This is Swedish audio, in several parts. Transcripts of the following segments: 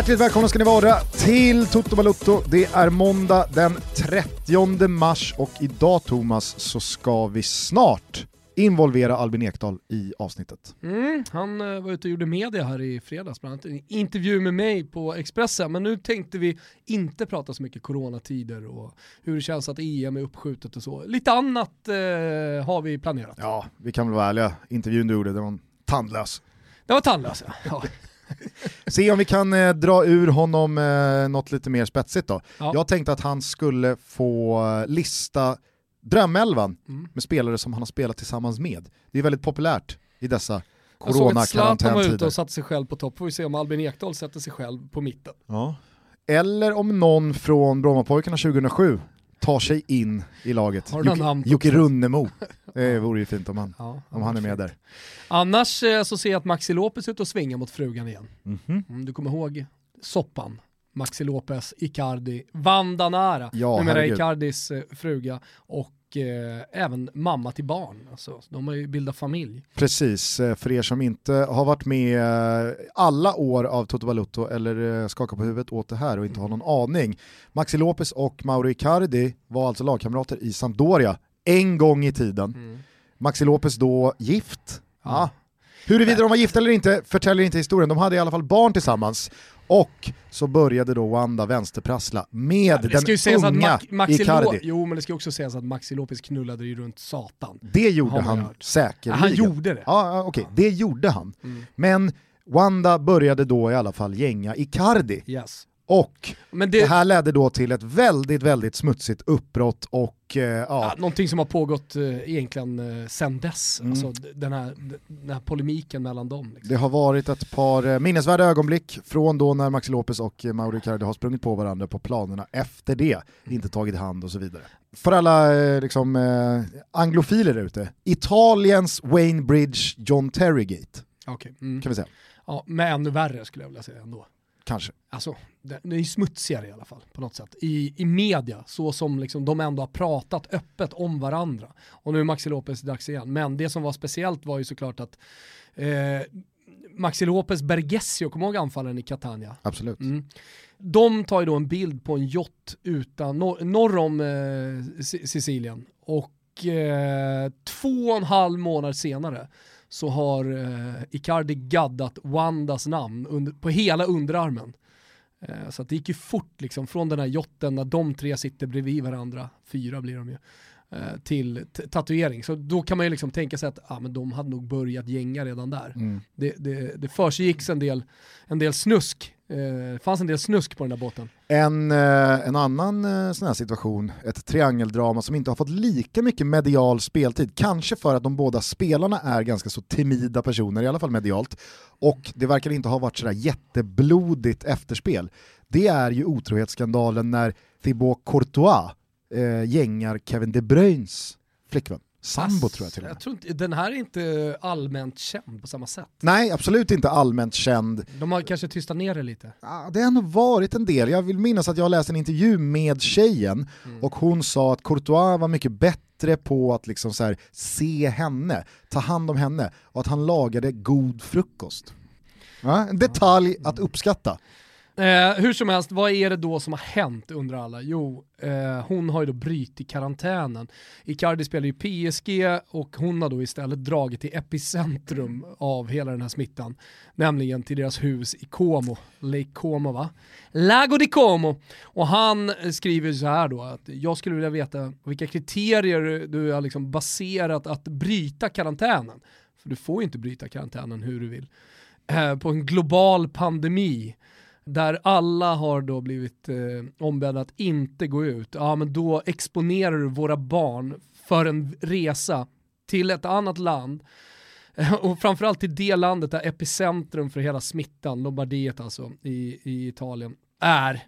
Hjärtligt välkomna ska ni vara till Toto Balutto. Det är måndag den 30 mars och idag Thomas så ska vi snart involvera Albin Ekdal i avsnittet. Mm, han uh, var ute och gjorde media här i fredags, bland annat en intervju med mig på Expressen, men nu tänkte vi inte prata så mycket coronatider och hur det känns att EM är uppskjutet och så. Lite annat uh, har vi planerat. Ja, vi kan väl vara ärliga, intervjun du gjorde, den var tandlös. Den var tandlös ja. Se om vi kan eh, dra ur honom eh, något lite mer spetsigt då. Ja. Jag tänkte att han skulle få lista drömelvan mm. med spelare som han har spelat tillsammans med. Det är väldigt populärt i dessa corona-karantäntider. Jag såg att var ute och satte sig själv på topp, får vi se om Albin Ekdal sätter sig själv på mitten. Ja. Eller om någon från Brommapojkarna 2007 tar sig in i laget. Jocke, Jocke Runnemo. Det vore ju fint om han, ja, om han är med där. Annars eh, så ser jag att Maxi Lopez är ute och svingar mot frugan igen. Mm -hmm. du kommer ihåg soppan? Maxi Lopez, Icardi, Vandanara, ja, numera Icardis eh, fruga och eh, även mamma till barn. Alltså, de har ju bildat familj. Precis, eh, för er som inte har varit med eh, alla år av Toto Balutto eller skakar på huvudet åt det här och inte har någon aning. Maxi Lopez och Mauro Icardi var alltså lagkamrater i Sampdoria en gång i tiden. Mm. Maxi Lopez då gift. Ja. Ah. Huruvida de var gifta eller inte förtäljer inte historien, de hade i alla fall barn tillsammans. Och så började då Wanda vänsterprassla med ja, den unga att Ma Icardi. Jo men det ska också sägas att Maxi Lopez knullade ju runt satan. Det gjorde han säkerligen. Han gjorde det. Ja, okej, okay. det gjorde han. Mm. Men Wanda började då i alla fall gänga Icardi. Yes. Och det... det... här ledde då till ett väldigt, väldigt smutsigt uppbrott och eh, ja. ja. Någonting som har pågått eh, egentligen eh, sen dess, mm. alltså den här, den här polemiken mellan dem. Liksom. Det har varit ett par eh, minnesvärda ögonblick från då när Maxi Lopez och eh, Mauro Icardi har sprungit på varandra på planerna efter det, mm. inte tagit hand och så vidare. För alla eh, liksom, eh, anglofiler ute, Italiens Wayne Bridge John Terrygate. Okay. Mm. Kan vi säga. Ja, men ännu värre skulle jag vilja säga ändå. Kanske. Alltså, det är smutsigare i alla fall på något sätt. I, i media, så som liksom de ändå har pratat öppet om varandra. Och nu är Maxi Lopez dags igen. Men det som var speciellt var ju såklart att eh, Maxi Lopez Bergesio, kommer ihåg anfallaren i Catania? Absolut. Mm. De tar ju då en bild på en yacht utan, norr, norr om eh, Sicilien. Och eh, två och en halv månad senare så har eh, Icardi gaddat Wandas namn under, på hela underarmen. Eh, så det gick ju fort liksom från den här jotten när de tre sitter bredvid varandra, fyra blir de ju, till tatuering. Så då kan man ju liksom tänka sig att ah, men de hade nog börjat gänga redan där. Mm. Det, det, det försiggick en del, en del snusk det eh, fanns en del snusk på den där båten. En, eh, en annan eh, sån här situation, ett triangeldrama som inte har fått lika mycket medial speltid, kanske för att de båda spelarna är ganska så timida personer, i alla fall medialt, och det verkar inte ha varit sådär jätteblodigt efterspel. Det är ju otrohetsskandalen när Thibaut Courtois eh, gängar Kevin De Bruynes flickvän. Sambo tror jag till och med. Jag tror inte, den här är inte allmänt känd på samma sätt. Nej, absolut inte allmänt känd. De har kanske tystat ner det lite. Ja, det har nog varit en del. Jag vill minnas att jag har läst en intervju med tjejen mm. och hon sa att Courtois var mycket bättre på att liksom så här, se henne, ta hand om henne och att han lagade god frukost. Ja, en detalj att uppskatta. Eh, hur som helst, vad är det då som har hänt undrar alla? Jo, eh, hon har ju då brutit karantänen. Icardi spelar ju PSG och hon har då istället dragit till epicentrum av hela den här smittan. Nämligen till deras hus i Como, Lake Como va? Lago di Como. Och han skriver så här då att jag skulle vilja veta vilka kriterier du har liksom baserat att bryta karantänen. För du får ju inte bryta karantänen hur du vill. Eh, på en global pandemi där alla har då blivit eh, ombedda att inte gå ut, ja men då exponerar du våra barn för en resa till ett annat land och framförallt till det landet där epicentrum för hela smittan, Lombardiet alltså, i, i Italien, är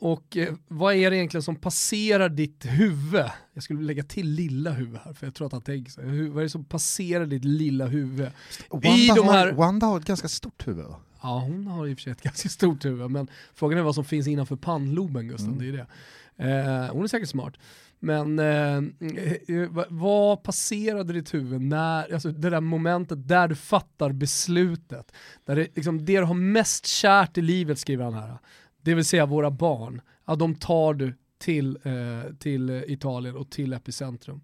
och eh, vad är det egentligen som passerar ditt huvud? Jag skulle lägga till lilla huvud här, för jag tror att han tänker så. Hur, vad är det som passerar ditt lilla huvud? Wanda, I de här- har, Wanda har ett ganska stort huvud va? Ja, hon har i och för sig ett ganska stort huvud, men frågan är vad som finns innanför pannloben Gustav, Mm. det är det. Eh, hon är säkert smart. Men eh, eh, vad- vad passerade ditt huvud när, alltså det där momentet där du fattar beslutet, där det, liksom, det du har mest kärt i livet skriver han här, det vill säga våra barn, ja, de tar du till, eh, till Italien och till epicentrum.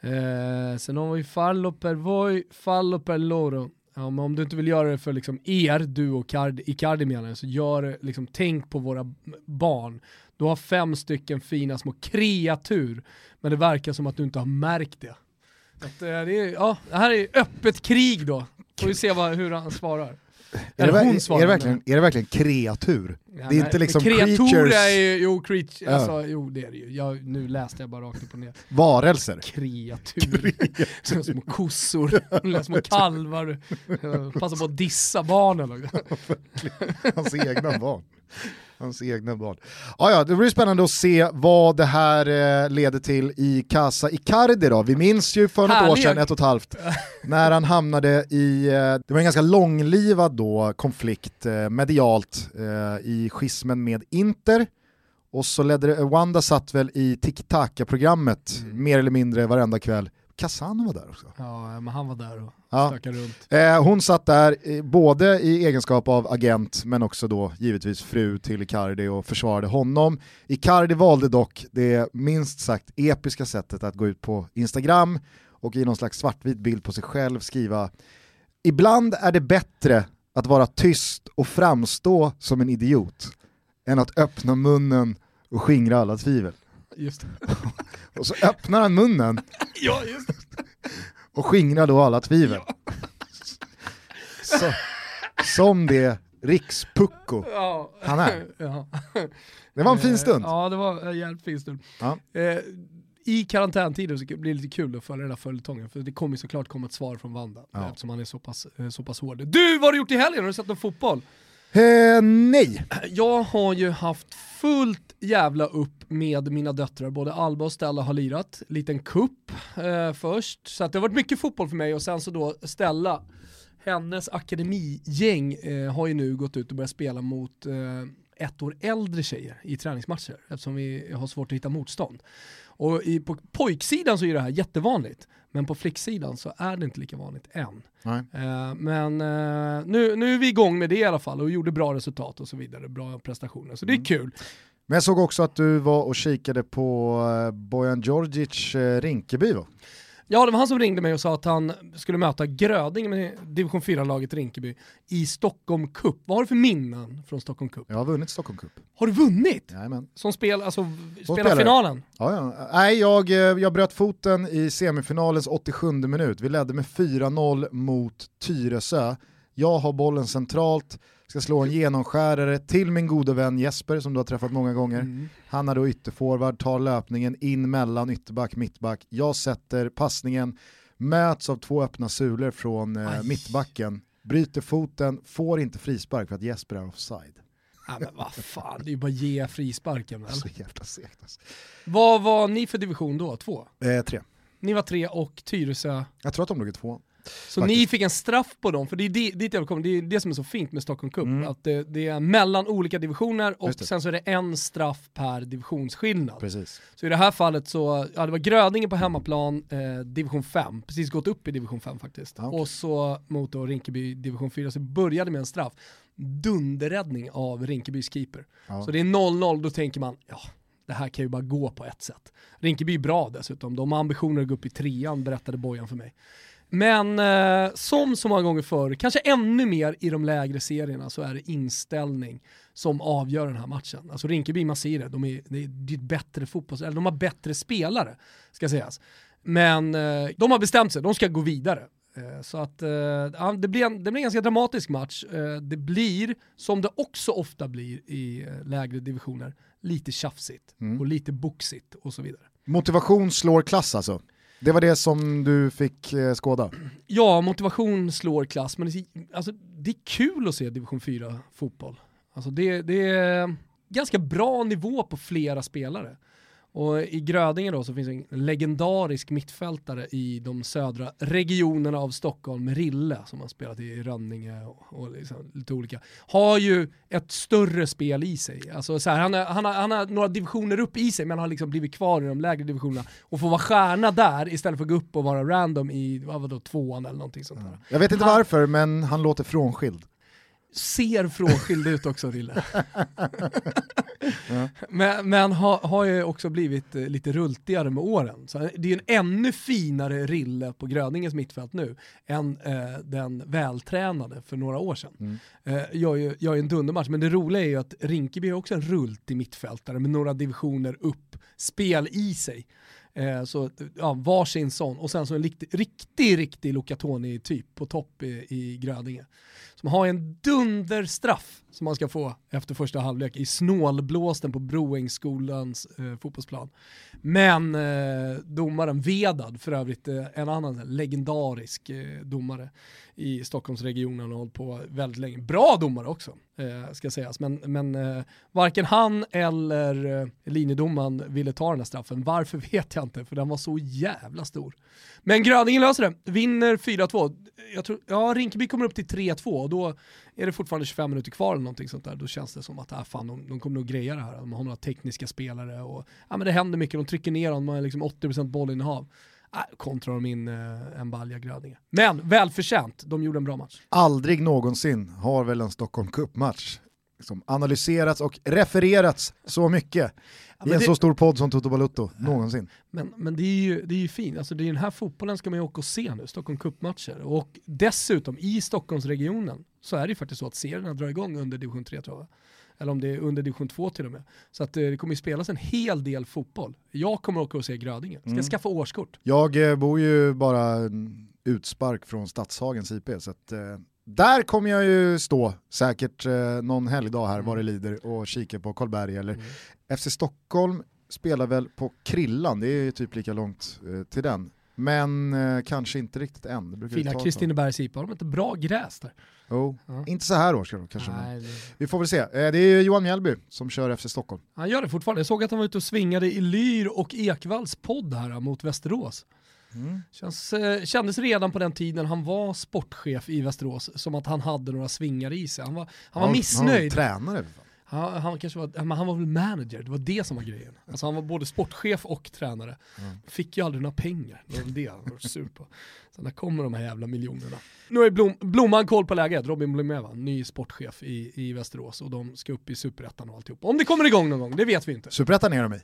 Eh, sen har vi fallo per voi, fallo per loro. Ja, men om du inte vill göra det för liksom er, du och Card- Icardi menar jag, så gör det, liksom, tänk på våra barn. Du har fem stycken fina små kreatur, men det verkar som att du inte har märkt det. Att, eh, det, är, ja, det här är öppet krig då. Får vi se vad, hur han svarar. Är det, är, det verkligen, är det verkligen kreatur? Ja, det är nej, inte liksom kreatur creatures, är ju, jo, creature, alltså, jo det är det ju. Jag, nu läste jag bara rakt upp och ner. varelser. Kreatur. Som små kossor, små kalvar. Passa på att dissa barnen. Hans egna barn. Hans egna barn. Ja, ja, det blir spännande att se vad det här eh, leder till i Casa Icardi då. Vi minns ju för något år sedan, ett och ett halvt, när han hamnade i, eh, det var en ganska långlivad då konflikt eh, medialt eh, i schismen med Inter. Och så ledde det, Wanda satt väl i Tiki-Taka-programmet Mm. mer eller mindre varenda kväll. Kazan var där också. Ja, men han var där och Ja. stökade runt. Eh, hon satt där både i egenskap av agent men också då givetvis fru till Icardi och försvarade honom. Icardi valde dock det minst sagt episka sättet att gå ut på Instagram och i någon slags svartvit bild på sig själv skriva Ibland är det bättre att vara tyst och framstå som en idiot än att öppna munnen och skingra alla tvivel. Just det. Och så öppnar han munnen Ja, just det. och skingrar då alla tvivel. Så, som det rikspucko Ja. han är. Ja. Det var en fin stund. Ja, det var en jävligt fin stund. Ja. Eh, I karantäntider så blir det lite kul att följa den här följetongen, för det kommer såklart komma ett svar från Wanda, Ja. eftersom han är så pass, eh, så pass hård. Du, vad har du gjort i helgen? Har du sett någon fotboll? Eh, nej, Jag har ju haft fullt jävla upp med mina döttrar, både Alba och Stella har lirat, liten kupp eh, först, så att det har varit mycket fotboll för mig. Och sen så då Stella, hennes akademigäng eh, har ju nu gått ut och börjat spela mot eh, ett år äldre tjejer i träningsmatcher. Eftersom vi har svårt att hitta motstånd. Och i, på pojksidan så är det här jättevanligt, men på flicksidan så är det inte lika vanligt än. Eh, men eh, nu, nu är vi igång med det i alla fall och gjorde bra resultat och så vidare, bra prestationer. Så det är kul. Men jag såg också att du var och kikade på eh, Bojan Djordjic eh, Rinkeby va? Ja, det var han som ringde mig och sa att han skulle möta Gröding med division 4-laget Rinkeby i Stockholm Cup. Vad har du för minnen från Stockholm Cup? Jag har vunnit Stockholm Cup. Har du vunnit? Jajamän. Som spel, alltså Som spela finalen? Ja, ja. Nej, jag, eh, jag bröt foten i semifinalens 87 minut. Vi ledde med 4-0 mot Tyresö. Jag har bollen centralt, ska slå en genomskärare till min gode vän Jesper som du har träffat många gånger. Mm. Han är då ytterforward, tar löpningen in mellan ytterback mittback. Jag sätter passningen, möts av två öppna sulor från eh, mittbacken, bryter foten, får inte frispark för att Jesper är offside. Ja, men vad fan, det är ju bara ge frisparken? Så jävla segt alltså. Vad var ni för division då? Två? eh, Tre. Ni var tre och Tyresö Jag tror att de låg i två. Så Faktiskt. ni fick en straff på dem, för det är det, dit jag komma. det är det som är så fint med Stockholm Cup, Mm. att det, det är mellan olika divisioner och sen så är det en straff per divisionsskillnad. Precis. Så i det här fallet så, ja det var Grödinge på hemmaplan, eh, division 5, precis gått upp i division 5 faktiskt. Ja, okej. Och så mot då Rinkeby division 4, så började med en straff. Dunderräddning av Rinkebys keeper. Ja. Så det är 0-0, då tänker man, ja det här kan ju bara gå på ett sätt. Rinkeby är bra dessutom, de har ambitioner att gå upp i trean berättade Bojan för mig. Men eh, som så många gånger förr, kanske ännu mer i de lägre serierna, så är det inställning som avgör den här matchen. Alltså Rinkeby, man ser det, de är, det är ett bättre fotbolls... Eller de har bättre spelare, ska sägas. Men eh, de har bestämt sig, de ska gå vidare. Eh, Så att eh, det, blir en, det blir en ganska dramatisk match. Eh, Det blir, som det också ofta blir i eh, lägre divisioner, lite tjafsigt Mm. och lite boxigt och så vidare. Motivation slår klass alltså. Det var det som du fick eh, skåda. Ja, motivation slår klass, men det, alltså, det är kul att se division 4 fotboll. Alltså det, det, är, ganska bra nivå på flera spelare. Och i Grödinge då så finns en legendarisk mittfältare i de södra regionerna av Stockholm, Rille, som har spelat i Rönninge och, och liksom lite olika. Har ju ett större spel i sig. Alltså så här, han, är, han, har, han har några divisioner upp i sig men har liksom blivit kvar i de lägre divisionerna och får vara stjärna där istället för att gå upp och vara random i vad vadå, tvåan eller någonting sånt där. Jag vet inte Han- varför, men han låter frånskild. Ser frånskild ut också Rille. Men, men har, har ju också blivit eh, lite rultigare med åren. Så det är en ännu finare Rille på Gröningens mittfält nu än eh, den vältränade för några år sedan. Mm. Eh, gör, ju, gör ju en dundermatch, men det roliga är ju att Rinkeby är också en rultig mittfältare med några divisioner upp, spel i sig. Eh, så ja, varsin sån och sen så en riktig, riktig, riktig Lucatoni-typ på topp i, i Grödinge. Som har en dunderstraff som man ska få efter första halvlek i snålblåsten på Broängsskolans eh, fotbollsplan. Men eh, domaren Vedad, för övrigt eh, en annan legendarisk eh, domare i Stockholmsregionen och hållit på väldigt länge. Bra domare också, eh, ska sägas. Men, men eh, varken han eller eh, linjedomaren ville ta den här straffen. Varför vet jag inte, för den var så jävla stor. Men Gröningen löser det, vinner 4-2. Jag tror, ja, Rinkeby kommer upp till 3-2 och då är det fortfarande 25 minuter kvar eller någonting sånt där. Då känns det som att äh, fan, de, de kommer nog greja det här. De har några tekniska spelare och ja, men det händer mycket. De trycker ner dem, de har liksom 80% bollinnehav. Ah, kontrar de in eh, en balja Grödinge. Men välförtjänt, de gjorde en bra match. Aldrig någonsin har väl en Stockholm Cup-match liksom analyserats och refererats så mycket Ja, i en det- så stor podd som Toto Balutto någonsin. Men, men det är ju, det är ju fint, alltså det är den här fotbollen ska man ju åka och se nu, Stockholm Cup-matcher. Och dessutom i Stockholmsregionen så är det ju faktiskt så att serierna drar igång under division 3 tror jag. Eller om det är under division 2 till och med. Så att eh, det kommer ju spelas en hel del fotboll. Jag kommer åka och se Grödinge, ska Mm. skaffa årskort. Jag eh, bor ju bara utspark från Stadshagens IP, så att, eh, där kommer jag ju stå säkert eh, någon helgdag här vad det lider och kika på Karlberg eller Mm. FC Stockholm spelar väl på Krillan, det är ju typ lika långt eh, till den. Men eh, kanske inte riktigt än. Fina. Kristinebergs IP, har de inte bra gräs där? Jo, Ja. inte så här års kanske. Nej, det- Vi får väl se. Eh, Det är Johan Mjällby som kör FC Stockholm. Han gör det fortfarande. Jag såg att han var ute och svingade i Lyr och Ekvalls podd här mot Västerås. Känns, eh, kändes redan på den tiden han var sportchef i Västerås som att han hade några svingar i sig. Han var, han var Ja, missnöjd. Han var tränare. för fan. Han, han, kanske var, men han var väl manager, det var det som var grejen. Alltså han var både sportchef och tränare. Fick ju aldrig några pengar, det var det han var sur på. Så när kommer de här jävla miljonerna? Nu är Blom, Blomman koll på läget, Robin Blomeva, ny sportchef i, i Västerås och de ska upp i superettan och alltihop. Om det kommer igång någon gång, det vet vi inte. Superettan är de i.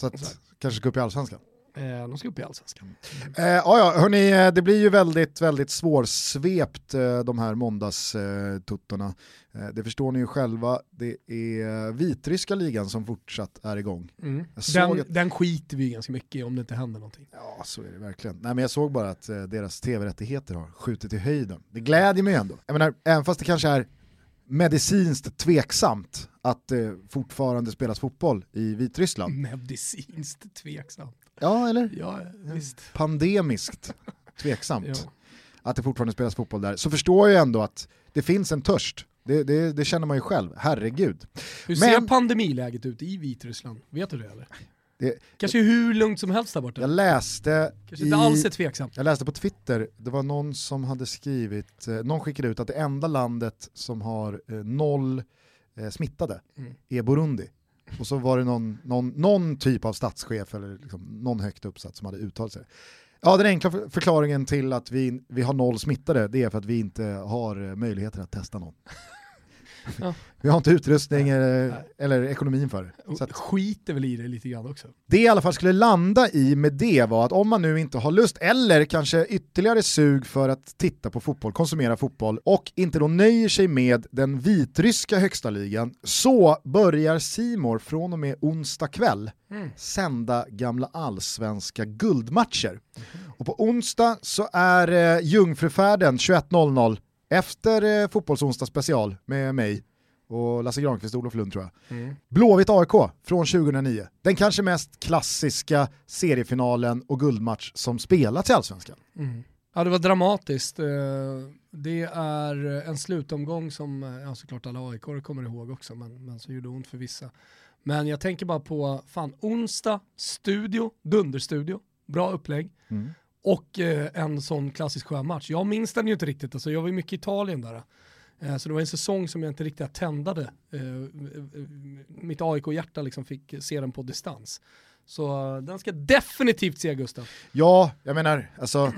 Så att, Så kanske ska upp i allsvenskan. Eh, de ska upp i allsvenskan. Eh, ja, hörni, eh, det blir ju väldigt, väldigt svårsvept eh, de här måndagstuttorna. Eh, det förstår ni ju själva, det är vitryska ligan som fortsatt är igång. Mm. Den, att- den skiter vi ganska mycket i om det inte händer någonting. Ja, så är det verkligen. Nej, men jag såg bara att eh, deras tv-rättigheter har skjutit i höjden. Det glädjer mig ändå. Jag menar, även fast det kanske är medicinskt tveksamt att det fortfarande spelas fotboll i Vitryssland. Medicinskt tveksamt. Ja, eller? Ja, visst. Pandemiskt tveksamt. Ja. att det fortfarande spelas fotboll där, så förstår jag ändå att det finns en törst. Det, det, det känner man ju själv, herregud. Hur Men- ser pandemiläget ut i Vitryssland? Vet du det eller? Det, Kanske hur lugnt som helst där borta? jag läste Kanske inte alls är tveksamt. jag läste på Twitter, det var någon som hade skrivit, eh, någon skickade ut att det enda landet som har eh, noll eh, smittade Mm. är Burundi. Och så var det någon, någon, någon typ av statschef eller liksom någon högt uppsatt som hade uttalat sig. Ja, den enkla förklaringen till att vi, vi har noll smittade det är för att vi inte har eh, möjligheten möjligheter att testa någon. Ja. Vi har inte utrustning eller, Nej. eller ekonomin för det. Så att Skiter väl i det lite grann också. det i alla fall skulle landa i med det var att om man nu inte har lust eller kanske ytterligare sug för att titta på fotboll, konsumera fotboll och inte då nöjer sig med den vitryska högsta ligan så börjar Simor från och med onsdag kväll Mm. sända gamla allsvenska guldmatcher. Och på onsdag så är eh, Jungfrufärden 21.00 efter eh, Fotbollsonsdag special med mig och Lasse Granqvist och Olof Lund tror jag. Mm. Blåvitt AIK från 2009. Den kanske mest klassiska seriefinalen och guldmatch som spelats i Allsvenskan. Mm. Ja det var dramatiskt. Eh, det är en slutomgång som ja, såklart alla aik kommer ihåg också, men, men som gjorde ont för vissa. Men jag tänker bara på, fan onsdag, studio, dunderstudio, bra upplägg. Mm. Och eh, en sån klassisk sjömatch. Jag minns den ju inte riktigt, alltså jag var ju mycket i Italien där. Eh, så det var en säsong som jag inte riktigt tändade. Eh, mitt AIK-hjärta liksom fick se den på distans. Så den ska definitivt se Gustav. Ja, jag menar, alltså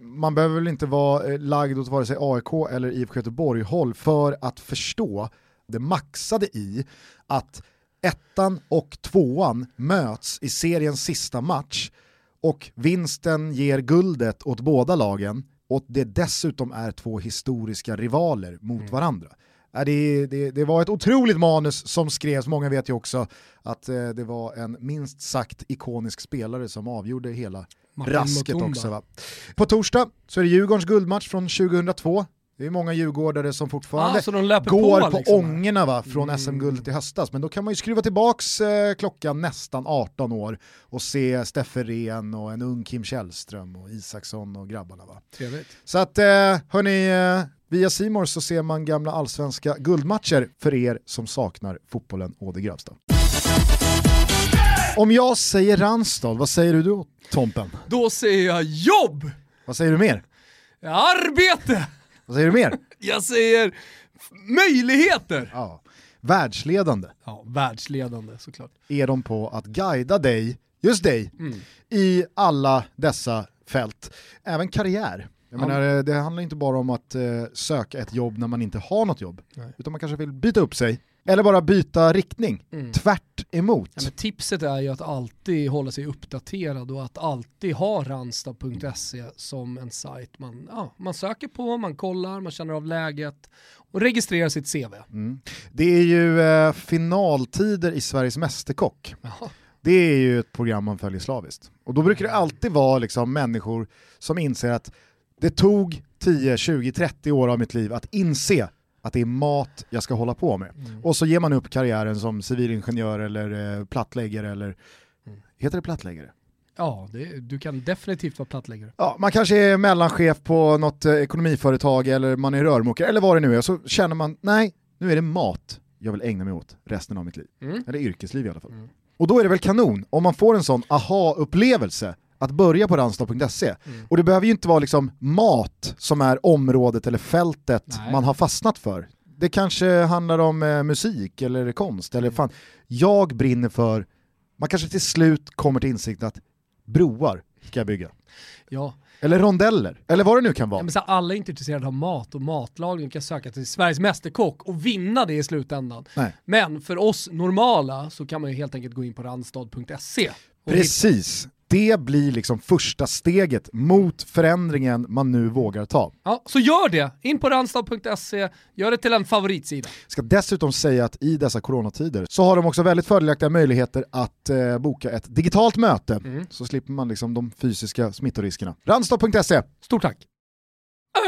man behöver väl inte vara lagd åt vare sig AIK eller IFK Göteborg håll för att förstå det maxade i att ettan och tvåan möts i seriens sista match och vinsten ger guldet åt båda lagen och det dessutom är två historiska rivaler mot mm. varandra. Det, det, det, var ett otroligt manus som skrevs, många vet ju också att eh, det var en minst sagt ikonisk spelare som avgjorde hela Martin rasket Mutumba. också. Va? På torsdag så är det Djurgårdens guldmatch från 2002. Det är många djurgårdare som fortfarande ah, går på, på liksom. ångorna va, från mm. SM-guldet i höstas. Men då kan man ju skruva tillbaks eh, klockan nästan 18 år och se Steffe Rehn och en ung Kim Källström och Isaksson och grabbarna. Va? Trevligt. Så att, eh, hörni, eh, via Simor så ser man gamla allsvenska guldmatcher för er som saknar fotbollen och det grövsta. Om jag säger Ransdal, vad säger du då Tompen? Då säger jag jobb! Vad säger du mer? Arbete! Vad säger du mer? Jag säger möjligheter! Ja. Världsledande. Ja, världsledande såklart. Är de på att guida dig, just dig, mm. i alla dessa fält. Även karriär. Jag ja. menar, det handlar inte bara om att uh, söka ett jobb när man inte har något jobb, Nej. utan man kanske vill byta upp sig, eller bara byta riktning, mm. tvärt emot. Ja, tipset är ju att alltid hålla sig uppdaterad och att alltid ha ranstad.se som en sajt man, ja, man söker på, man kollar, man känner av läget och registrerar sitt CV. Mm. Det är ju eh, finaltider i Sveriges Mästerkock. Jaha. Det är ju ett program man följer slaviskt. Och då brukar det alltid vara liksom människor som inser att det tog 10, 20, 30 år av mitt liv att inse att det är mat jag ska hålla på med. Mm. Och så ger man upp karriären som civilingenjör eller eh, plattläggare eller, mm. heter det plattläggare? Ja, det, du kan definitivt vara plattläggare. Ja, man kanske är mellanchef på något eh, ekonomiföretag eller man är rörmokare eller vad det nu är, så känner man, nej, nu är det mat jag vill ägna mig åt resten av mitt liv. Mm. Eller yrkesliv i alla fall. Mm. Och då är det väl kanon om man får en sån aha-upplevelse att börja på Ranstad.se. Mm. Och det behöver ju inte vara liksom mat som är området eller fältet Nej. man har fastnat för. Det kanske handlar om eh, musik eller konst, eller mm. fan, jag brinner för, man kanske till slut kommer till insikt att broar ska jag bygga. Ja. Eller rondeller, eller vad det nu kan vara. Ja, alla är inte intresserade av mat och matlagning kan söka till Sveriges Mästerkock och vinna det i slutändan. Nej. Men för oss normala så kan man ju helt enkelt gå in på randstad.se. Precis, det blir liksom första steget mot förändringen man nu vågar ta. Ja, så gör det! In på randstad.se, gör det till en favoritsida. Ska dessutom säga att i dessa coronatider så har de också väldigt fördelaktiga möjligheter att eh, boka ett digitalt möte, mm. så slipper man liksom de fysiska smittoriskerna. Randstad.se. Stort tack!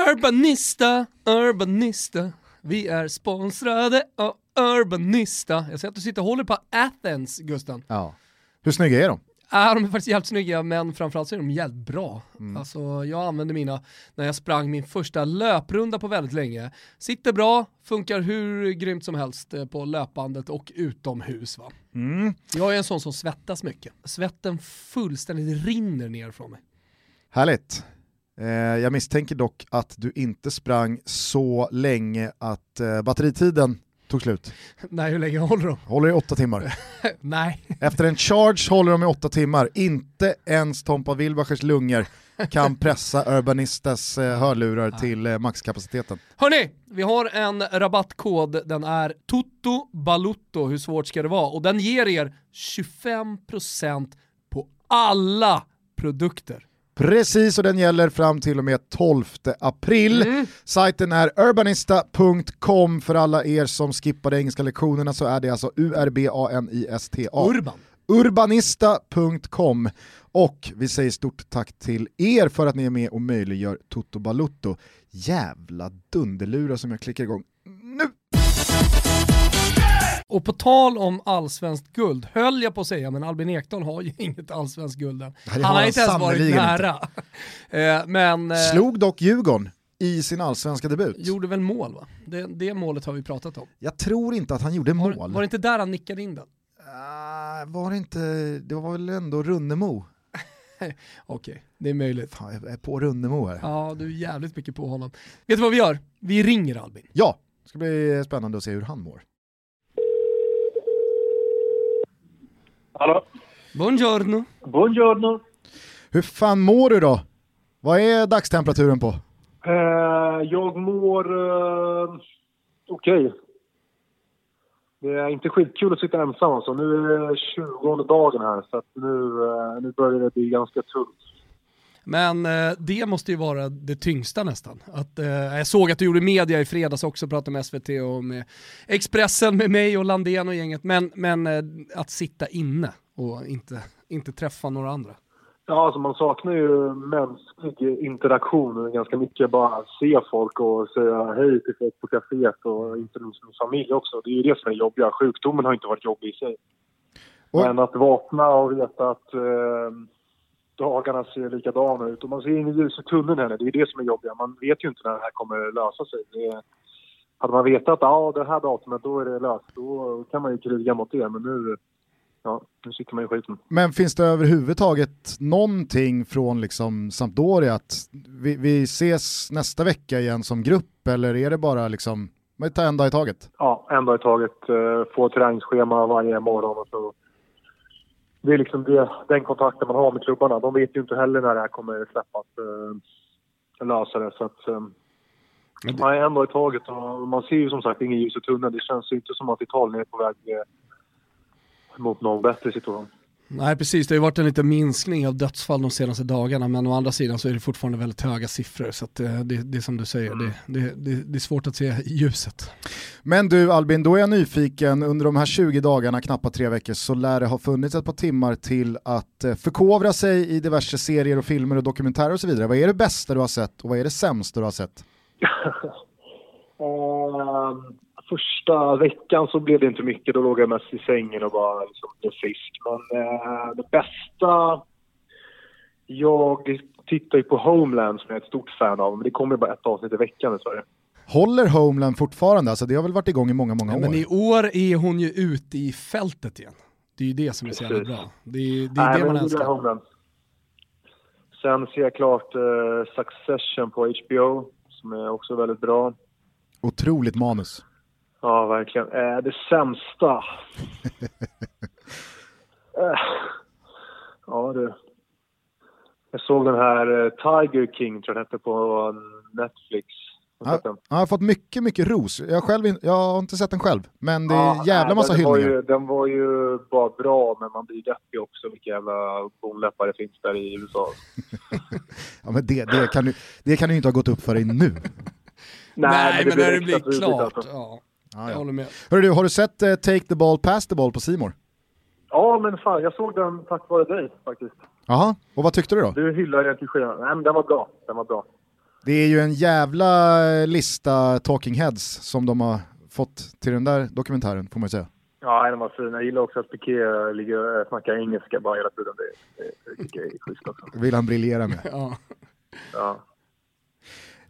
Urbanista, Urbanista, vi är sponsrade av Urbanista. Jag ser att du sitter och håller på Athens, Gusten. Ja. Hur snygga är de? Ja, de är faktiskt jävligt snygga, men framförallt så är de jävligt bra. Mm. Alltså, jag använde mina när jag sprang min första löprunda på väldigt länge. Sitter bra, funkar hur grymt som helst eh, på löpandet och utomhus. Va? Mm. Jag är en sån som svettas mycket. Svetten fullständigt rinner ner från mig. Härligt. Eh, jag misstänker dock att du inte sprang så länge att eh, batteritiden tog slut. Nej, hur länge håller de? Håller i åtta timmar. Nej. Efter en charge håller de i åtta timmar. Inte ens Tompa Wilbachers lungor kan pressa Urbanistas eh, hörlurar till eh, maxkapaciteten. Hörni, vi har en rabattkod. Den är Toto Balutto. Hur svårt ska det vara? Och den ger er 25% på alla produkter. Precis, och den gäller fram till och med 12 april. Mm. Sajten är urbanista.com för alla er som skippade engelska lektionerna så är det alltså U-R-B-A-N-I-S-T-A. Urban. Urbanista.com och vi säger stort tack till er för att ni är med och möjliggör Toto Balutto. Jävla dunderlurar som jag klickar igång! Och på tal om allsvenskt guld, höll jag på att säga, men Albin Ekdal har ju inget allsvenskt guld än. Han har inte ens varit nära. eh, men, eh, Slog dock Djurgården i sin allsvenska debut. Gjorde väl mål va? Det, det målet har vi pratat om. Jag tror inte att han gjorde mål. Var, var det inte där han nickade in den? Uh, var det inte, det var väl ändå Runnemo? Okej, okay, det är möjligt. Fan, jag är på Runnemo här. Ja, du är jävligt mycket på honom. Vet du vad vi gör? Vi ringer Albin. Ja, det ska bli spännande att se hur han mår. Hallå? Buongiorno. Buongiorno. Hur fan mår du då? Vad är dagstemperaturen på? Uh, jag mår uh, okej. Okay. Det är inte skitkul att sitta ensam alltså. Nu är det 20 dagen här så att nu, uh, nu börjar det bli ganska tungt. Men eh, det måste ju vara det tyngsta nästan. Att, eh, jag såg att du gjorde media i fredags också, pratade med SVT och med Expressen med mig och Landén och gänget. Men, men eh, att sitta inne och inte, inte träffa några andra. Ja, alltså man saknar ju mänsklig interaktion ganska mycket. Bara se folk och säga hej till folk på kaféet och inte minst min familj också. Det är ju det som är jobbiga. Sjukdomen har inte varit jobbig i sig. Och... Men att vakna och veta att eh, dagarna ser likadana ut och man ser inget ljus i tunneln heller. Det är det som är jobbiga. Man vet ju inte när det här kommer lösa sig. Det, hade man vetat att ja, det här datumet, då är det löst, då kan man ju kriga mot det. Men nu, ja, nu sitter man i skiten. Men finns det överhuvudtaget någonting från liksom Sampdoria att vi, vi ses nästa vecka igen som grupp eller är det bara liksom, man tar en dag i taget? Ja, en dag i taget. Uh, få träningsschema varje morgon och så det är liksom det, den kontakten man har med klubbarna. De vet ju inte heller när det här kommer släppas, eh, lösa det. Så att, eh, det... man är en dag i taget och man ser ju som sagt ingen ljus i tunneln. Det känns ju inte som att Italien är på väg eh, mot någon bättre situation. Nej precis, det har ju varit en liten minskning av dödsfall de senaste dagarna men å andra sidan så är det fortfarande väldigt höga siffror så att eh, det, det är som du säger, mm. det, det, det, är svårt att se ljuset. Men du Albin, då är jag nyfiken, under de här 20 dagarna, knappt tre veckor, så lär det ha funnits ett par timmar till att eh, förkovra sig i diverse serier och filmer och dokumentärer och så vidare. Vad är det bästa du har sett och vad är det sämsta du har sett? um första veckan så blev det inte mycket. Då låg jag mest i sängen och bara liksom fisk. Men eh, det bästa... Jag tittar ju på Homeland som jag är ett stort fan av, men det kommer bara ett avsnitt i veckan Sverige. Håller Homeland fortfarande? Alltså det har väl varit igång i många, många ja, år? Men i år är hon ju ute i fältet igen. Det är ju det som är så jävla bra. Det är, det, är Nej, det man älskar. Homeland. Sen ser jag klart uh, Succession på HBO, som är också väldigt bra. Otroligt manus. Ja, verkligen. Eh, det sämsta? eh, ja, du. Jag såg den här eh, Tiger King, tror jag den hette, på Netflix. Ja, jag har fått mycket, mycket ros. Jag, själv, jag har inte sett den själv, men det är ja, jävla massa den hyllningar. Var ju, den var ju bara bra, men man blir deppig också vilka jävla bonläppar det finns där i USA. ja, men det, det, kan du, det kan du inte ha gått upp för dig nu. Nej, Nej men, men när det blir klart. Alltså. Ja. Ah, ja. Jag håller med. Hörru du, har du sett uh, Take the Ball, Pass the Ball på Simor? Ja, men fan, jag såg den tack vare dig faktiskt. Jaha, och vad tyckte du då? Du hyllar den till skyarna. Nej, men den var bra. Den var bra. Det är ju en jävla lista talking heads som de har fått till den där dokumentären, får man ju säga. Ja, den var fin. Jag gillar också att Piqué ligger och snackar engelska bara hela tiden. Det, det jag är schysst också. vill han briljera med. ja. ja.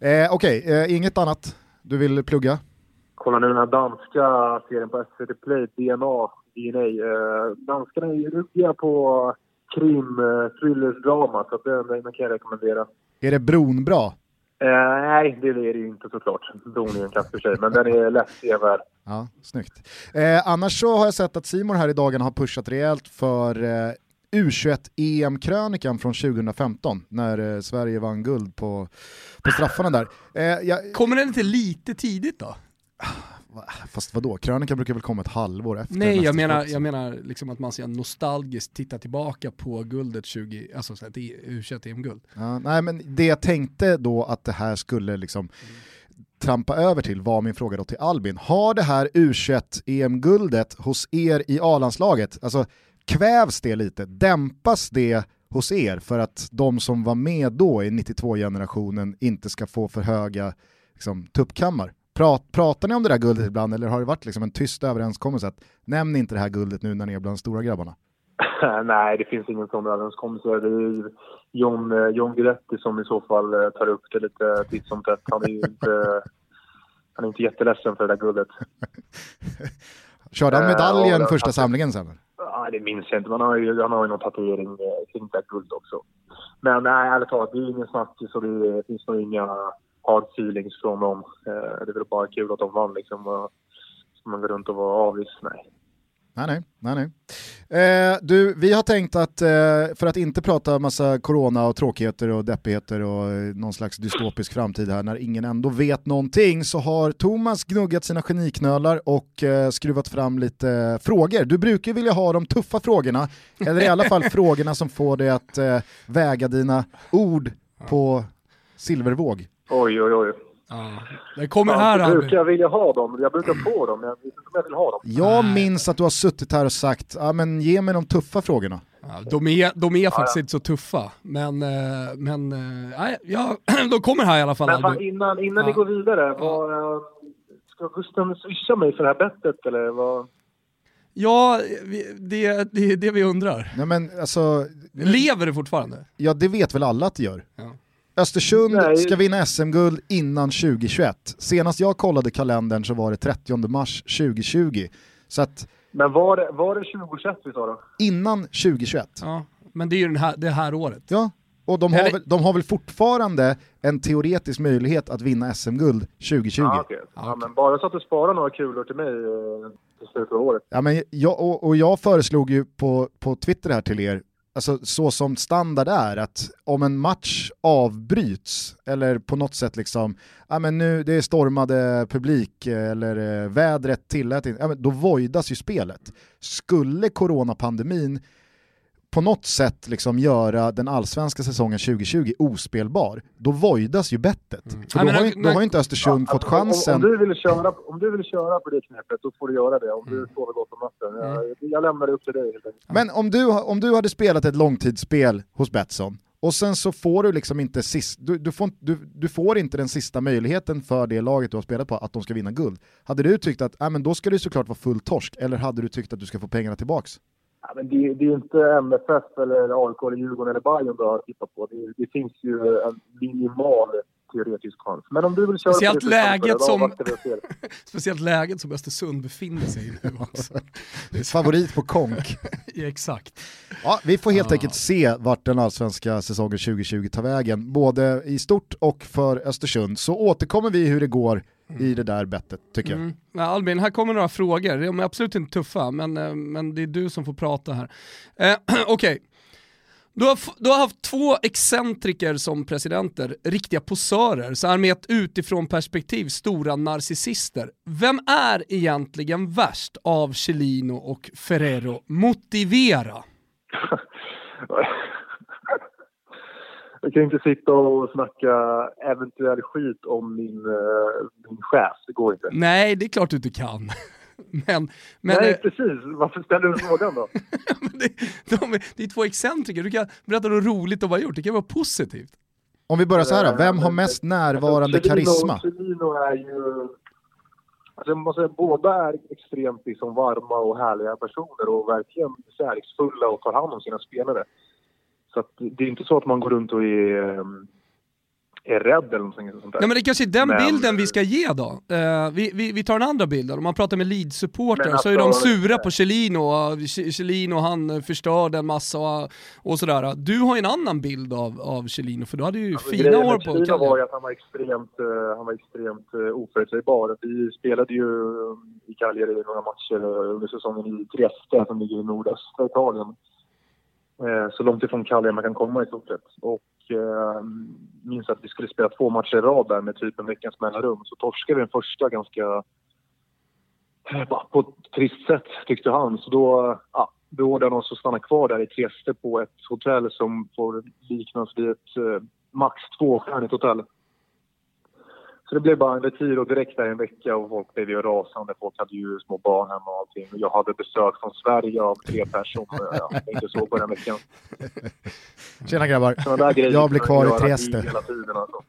Eh, Okej, okay. eh, inget annat du vill plugga? Kolla nu den här danska serien på SVT Play, DNA, DNA. Eh, danskarna är ju ruggiga på krim, eh, thrillersdrama, så den, den kan jag rekommendera. Är det Bron bra? Eh, nej, det är det ju inte såklart. Bron är en klass för sig, men den är lätt sevärd. Ja, snyggt. Eh, annars så har jag sett att Simon här i dagarna har pushat rejält för eh, U21-EM-krönikan från 2015 när eh, Sverige vann guld på, på straffarna där. Eh, jag... Kommer den inte lite tidigt då? Fast vadå, krönikan brukar väl komma ett halvår efter Nej, jag menar, jag menar liksom att man ska nostalgiskt titta tillbaka på guldet 20, alltså u em-guld. Ja, nej men det jag tänkte då att det här skulle liksom mm. trampa över till var min fråga då till Albin. Har det här u em-guldet hos er i A-landslaget, alltså kvävs det lite, dämpas det hos er för att de som var med då i 92-generationen inte ska få för höga liksom, tuppkammar? Prat, pratar ni om det där guldet ibland eller har det varit liksom en tyst överenskommelse att nämn inte det här guldet nu när ni är bland de stora grabbarna? Nej, det finns ingen sån överenskommelse. Det är John, eh, John Guidetti som i så fall eh, tar upp det lite titt som tätt. Han är ju inte, han är inte jätteledsen för det där guldet. Körde han medaljen äh, första han, samlingen sen? Nej, det minns jag inte. Man har ju, han har ju någon tatuering kring det guld också. Men nej, ärligt talat, det är ingen snackis och det finns nog inga hard feelings från dem. Det är väl bara kul att de vann liksom. Ska man gå runt och vara avis? Nej. Nej, nej. nej, nej. Eh, du, vi har tänkt att, eh, för att inte prata massa corona och tråkigheter och deppigheter och eh, någon slags dystopisk framtid här när ingen ändå vet någonting, så har Thomas gnuggat sina geniknölar och eh, skruvat fram lite frågor. Du brukar vilja ha de tuffa frågorna, eller i alla fall frågorna som får dig att eh, väga dina ord på silvervåg. Oj, oj, oj. Ja. Det kommer här Jag brukar jag vilja ha dem, jag brukar få dem, jag vet inte om jag vill ha dem. Jag minns att du har suttit här och sagt, ja men ge mig de tuffa frågorna. Ja, de är, de är faktiskt ja, inte så tuffa, men, eh, men äh, ja, de kommer här i alla fall. Men fan, innan, innan ni går vidare, vad, eh, ska Gusten swisha mig för det här bettet eller vad? Ja, det, det är det vi undrar. Nej, men alltså, Lever det fortfarande? Ja, det vet väl alla att det gör. Ja. Östersund Nej. ska vinna SM-guld innan 2021. Senast jag kollade kalendern så var det 30 mars 2020. Så att, men var det, var det 2021 vi sa då? Innan 2021. Ja, men det är ju den här, det här året. Ja, och de har, väl, de har väl fortfarande en teoretisk möjlighet att vinna SM-guld 2020. Ja, okay. ja, men bara så att du sparar några kulor till mig eh, i slutet av året. Ja, men jag, och, och jag föreslog ju på, på Twitter här till er, alltså så som standard är, att om en match avbryts eller på något sätt liksom, ja men nu det är stormade publik eller eh, vädret tillät inte, ja, men då voidas ju spelet. Skulle coronapandemin på något sätt liksom göra den allsvenska säsongen 2020 ospelbar, då voidas ju bettet. Mm. För då, har ju, då har inte Östersund ja, fått chansen. Om, om, du vill köra, om du vill köra på det knepet, då får du göra det. Om du mm. sover gott om natten. Jag, mm. jag lämnar det upp till dig helt enkelt. Men om du, om du hade spelat ett långtidsspel hos Betsson, och sen så får du liksom inte sist, du, du, får, du, du, får inte den sista möjligheten för det laget du har spelat på att de ska vinna guld. Hade du tyckt att äh, men då ska det såklart vara full torsk, eller hade du tyckt att du ska få pengarna tillbaks? Ja, men det, det är inte MFF eller AIK eller Djurgården eller Bayern du har tittat på. Det, det finns ju en minimal teoretisk chans. Men om du vill köra speciellt läget som, Speciellt läget som Östersund befinner sig i nu också. Favorit på konk. ja, exakt. Ja, vi får helt ah. enkelt se vart den allsvenska säsongen 2020 tar vägen, både i stort och för Östersund. Så återkommer vi hur det går i det där bettet tycker jag. Mm. Ja, Albin, här kommer några frågor. De är absolut inte tuffa, men, eh, men det är du som får prata här. Eh, Okej. Okay. Du har, du har haft två excentriker som presidenter, riktiga posörer, så här med ett utifrån perspektiv stora narcissister. Vem är egentligen värst av Celino och Ferrero? Motivera! Jag kan inte sitta och snacka eventuell skit om min, uh, min chef, det går inte. Nej, det är klart du inte kan. Men, men, Nej, eh, precis. Varför ställer du frågan då? det, de, det är två excentriker, du kan berätta något roligt de har gjort, det kan vara positivt. Om vi börjar så här, vem har mest närvarande alltså, karisma? Celino är ju... Alltså, man säga, båda är extremt liksom, varma och härliga personer och verkligen kärleksfulla och tar hand om sina spelare. Så det är inte så att man går runt och är ehm, är rädd eller någonting sånt där. Nej men det kanske är den men... bilden vi ska ge då. Uh, vi, vi, vi, tar den andra bilden, om man pratar med Leeds-supportrar så är de alltså, sura på Chelino, Chelino han förstörde en massa och, och sådär. Du har ju en annan bild av, av Chelino, för du hade ju alltså, fina år på Chelino var ju att han var extremt, han var extremt uh, oförutsägbar. Vi spelade ju i Cagliari några matcher under säsongen i Trieste som ligger i nordöstra Italien. Så långt ifrån Cagliari man kan komma i stort sett. Och eh, minns att vi skulle spela två matcher i rad där med typ en veckans mellanrum. Så torskade vi den första ganska eh, på ett trist sätt tyckte han. Så då eh, ja, beordrade han oss att stanna kvar där i Trieste på ett hotell som får liknas vid ett eh, max tvåstjärnigt hotell. Så det blev bara en retiro direkt där en vecka och folk blev ju rasande. Folk hade ju små barn hemma och allting. Jag hade besök från Sverige av tre personer. Jag inte så på den veckan. Tjena grabbar, jag blir kvar i Trieste. Hela tiden alltså.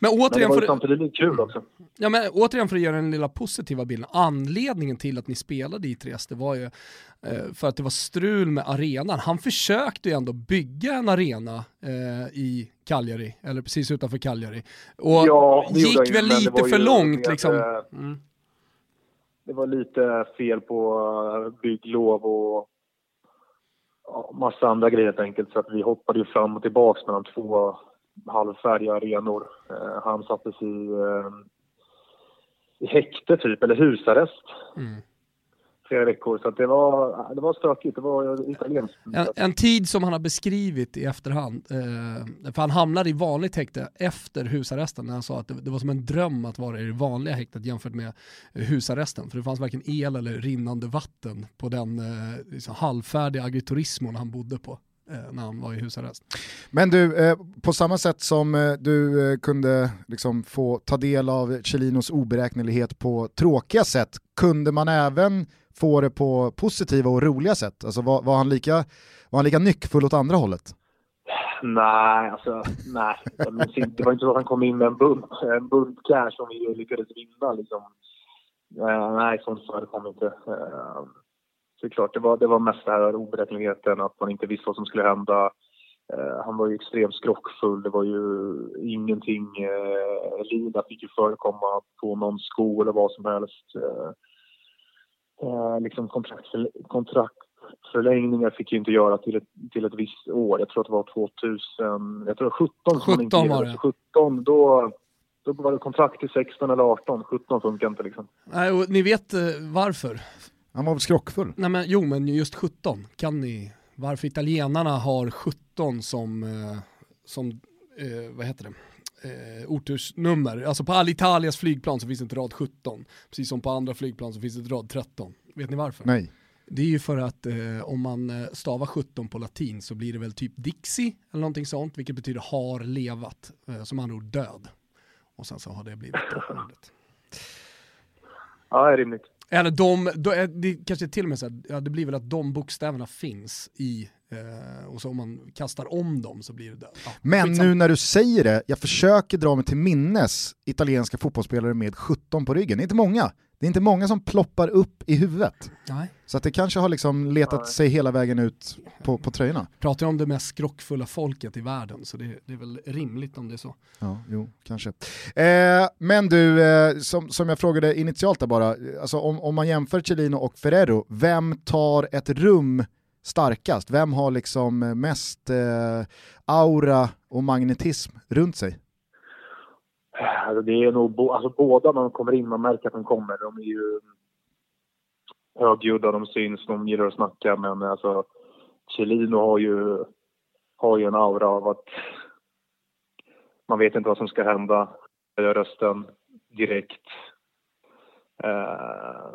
Men Men det återigen, var ju för, samtidigt kul också. ja, men återigen för att göra den lilla positiva bilden, anledningen till att ni spelade i Trieste var ju eh, för att det var strul med arenan. Han försökte ju ändå bygga en arena eh, i Cagliari, eller precis utanför Cagliari. Och Ja, gick ju, väl lite för långt med, liksom. Mm. Det var lite fel på eh, bygglov och ja, massa andra grejer helt enkelt. Så att vi hoppade ju fram och tillbaks mellan två halvfärdiga arenor. Eh, han sattes i, eh, i häkte typ, eller husarrest. Mm. Flera veckor. Så det var, det var stökigt. Det var italienskt. En, en tid som han har beskrivit i efterhand, eh, för han hamnade i vanligt häkte efter husarresten när han sa att det, det var som en dröm att vara i det vanliga häktet jämfört med husarresten. För det fanns varken el eller rinnande vatten på den eh, liksom halvfärdiga agriturismon han bodde på när han var i husarrest. Men du, eh, på samma sätt som eh, du eh, kunde liksom få ta del av Chelinos oberäknelighet på tråkiga sätt, kunde man även få det på positiva och roliga sätt? Alltså var, var, han, lika, var han lika nyckfull åt andra hållet? Nej, alltså nej. Det var inte så att han kom in med en bunt, en bunt cash som vi lyckades vinna liksom. Eh, nej, sånt förekom inte. Uh, såklart, det var, det var mest det här oberäkneligheten, att man inte visste vad som skulle hända. Eh, han var ju extremt skrockfull. Det var ju ingenting... Uh, Lina fick ju förekomma på någon sko eller vad som helst. Uh, uh, liksom kontraktförl kontraktförlängningar fick ju inte göra till ett, till ett visst år. Jag tror att det var 2000... Jag tror 17 som 17 man inte var det. 17, då, då var det kontrakt till 16 eller 18. 17 funkar inte liksom. Nej, och ni vet eh, varför? Han var väl skrockfull? Nej, men, jo, men just 17, kan ni varför italienarna har 17 som, eh, som eh, vad heter det? Eh, otursnummer. Alltså på Alitalias flygplan så finns det inte rad 17, precis som på andra flygplan så finns det rad 13. Vet ni varför? Nej. Det är ju för att eh, om man eh, stavar 17 på latin så blir det väl typ Dixie eller någonting sånt, vilket betyder har levat, eh, som andra ord död. Och sen så har det blivit ordet. Ja, det är rimligt. Eller de, de, eh, det kanske till och med så här, ja, det blir väl att de bokstäverna finns i, eh, och så om man kastar om dem så blir det död. Ja, Men nu när du säger det, jag försöker dra mig till minnes italienska fotbollsspelare med 17 på ryggen. Det är inte många. Det är inte många som ploppar upp i huvudet. Nej. Så att det kanske har liksom letat Nej. sig hela vägen ut på, på tröjorna. Pratar om det mest skrockfulla folket i världen så det, det är väl rimligt om det är så. Ja, jo, kanske. Eh, men du, eh, som, som jag frågade initialt där bara, alltså om, om man jämför Cellino och Ferrero, vem tar ett rum starkast? Vem har liksom eh, mest eh, aura och magnetism runt sig? Alltså, det är nog bo, alltså, båda när de kommer in, man märker att de kommer. De är ju högljudda, de syns, de gillar att snacka. Men alltså, Chilino har ju, har ju en aura av att man vet inte vad som ska hända. Jag rösten direkt. Eh,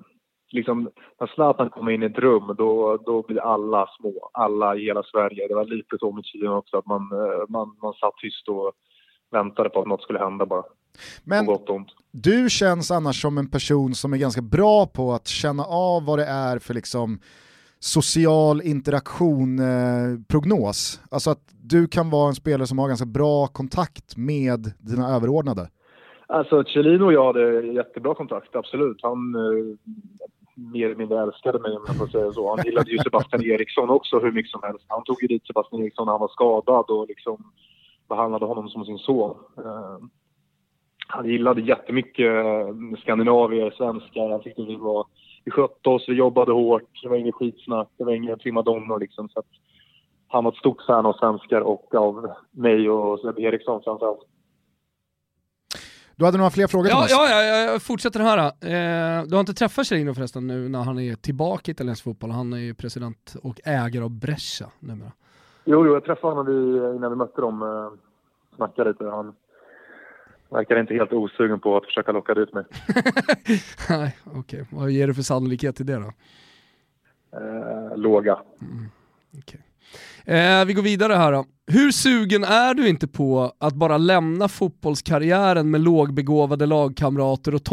liksom, när Zlatan kommer in i ett rum, då, då blir alla små. Alla i hela Sverige. Det var lite så med Chelino också, att man, eh, man, man satt tyst och väntade på att något skulle hända bara. Men du känns annars som en person som är ganska bra på att känna av vad det är för liksom social interaktion eh, prognos. Alltså att du kan vara en spelare som har ganska bra kontakt med dina överordnade. Alltså Chelino och jag hade jättebra kontakt, absolut. Han eh, mer eller mindre älskade mig om jag får säga så. Han gillade ju Sebastian Eriksson också hur mycket som helst. Han tog ju dit Sebastian Eriksson när han var skadad och liksom behandlade honom som sin son. Eh, han gillade jättemycket eh, skandinavier, svenskar. Han tyckte vi var... Vi skötte oss, vi jobbade hårt. Det var inget skitsnack, det var inga primadonnor liksom. Så att han var ett stort fan av svenskar och av mig och Sebbe Eriksson framförallt. Du hade några fler frågor Ja, Thomas? ja, ja, jag fortsätter här. Eh, du har inte träffat Chelino förresten nu när han är tillbaka i italiensk fotboll. Han är ju president och ägare av Brescia numera. Jo, jo, jag träffade honom vi, innan vi mötte dem. Eh, snackade lite. Han verkar inte helt osugen på att försöka locka dit mig. Nej, okej. Vad ger du för sannolikhet till det då? Eh, låga. Eh, vi går vidare här då. Hur sugen är du inte på att bara lämna fotbollskarriären med lågbegåvade lagkamrater och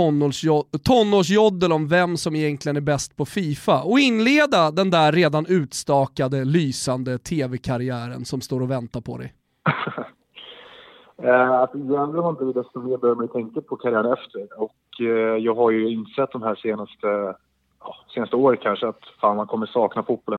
tonårsjoddel om vem som egentligen är bäst på Fifa och inleda den där redan utstakade lysande tv-karriären som står och väntar på dig? Eh, att ju äldre man blir desto mer börjar man tänka på karriären efter. Och eh, jag har ju insett de här senaste, ja, senaste åren kanske att fan man kommer sakna fotbollen.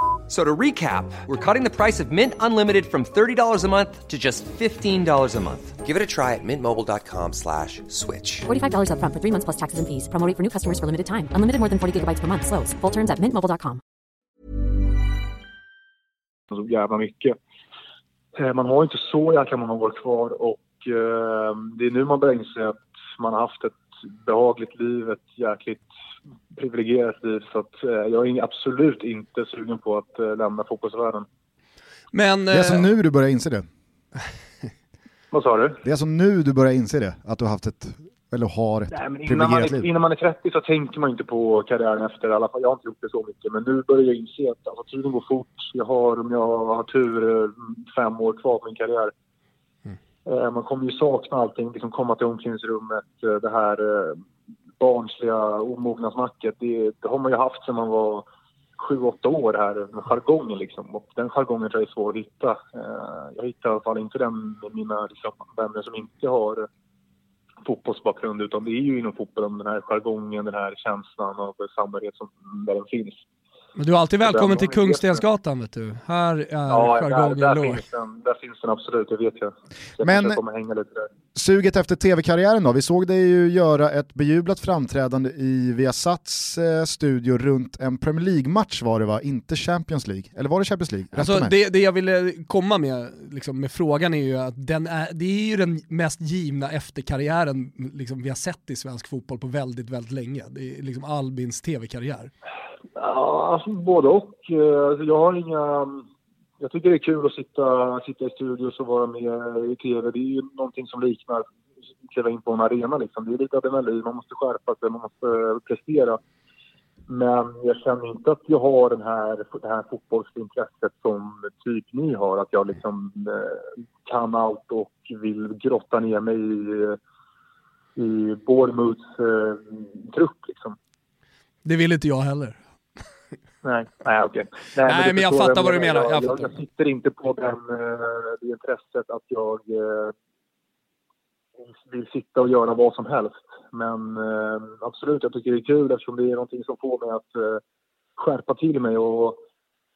So to recap, we're cutting the price of Mint Unlimited from $30 a month to just $15 a month. Give it a try at mintmobile.com slash switch. $45 upfront for three months plus taxes and fees. Promo rate for new customers for limited time. Unlimited more than 40 gigabytes per month. Slows. Full terms at mintmobile.com. så jävla mycket. Eh, Man har inte så jäkla många år kvar och eh, det är nu man börjar inse att man har haft ett behagligt liv, ett jäkligt privilegierat liv. Så att, eh, jag är absolut inte sugen på att eh, lämna fotbollsvärlden. Men, Det är alltså nu du börjar inse det. Vad sa du? Det är alltså nu du börjar inse det, att du har haft ett, eller har ett Nej, men innan, man privilegierat är, liv. innan man är 30 så tänker man inte på karriären efter. I alla fall, jag har inte gjort det så mycket. Men nu börjar jag inse att alltså, tiden går fort. Jag har, om jag har tur, fem år kvar på min karriär. Eh, Man kommer ju sakna allting. Liksom komma till omklädningsrummet, det här eh, barnsliga omognadsnacket. Det, det har man ju haft sedan man var sju, åtta år här med jargongen liksom. Och den jargongen tror jag är svår att hitta. Eh, jag hittar i alla fall inte den med mina liksom, vänner som inte har fotbollsbakgrund utan det är ju inom fotbollen den här jargongen, den här känslan av samhörighet som där den finns men du är alltid välkommen till Kungstensgatan vet du. Här är Ja, där, jargongen där, låg. finns den, där finns den absolut, det vet jag. Jag Men- kanske kommer hänga lite där. Suget efter tv-karriären då? Vi såg dig ju göra ett bejublat framträdande i Viasats eh, studio runt en Premier League-match var det va? Inte Champions League? Eller var det Champions League? Alltså, det, det jag ville komma med, liksom, med frågan är ju att den är, det är ju den mest givna efterkarriären liksom, vi har sett i svensk fotboll på väldigt, väldigt länge. Det är liksom Albins tv-karriär. Ja, alltså, både och. Eh, jag har inga... Jag tycker det är kul att sitta, sitta i studios och vara med i tv. Det är ju någonting som liknar att kliva in på en arena. Liksom. Det är lite adrenalin, man måste skärpa sig, man måste prestera. Men jag känner inte att jag har den här, det här fotbollsintresset som typ ni har. Att jag liksom eh, kan allt och vill grotta ner mig i, i Bournemouths eh, trupp. Liksom. Det vill inte jag heller. Nej, nej okej. Nej, det men jag förstår fattar vad du menar. Jag, Jag jag, jag sitter inte på den, eh, det intresset att jag eh, vill sitta och göra vad som helst. Men eh, absolut, jag tycker det är kul eftersom det är någonting som får mig att eh, skärpa till mig och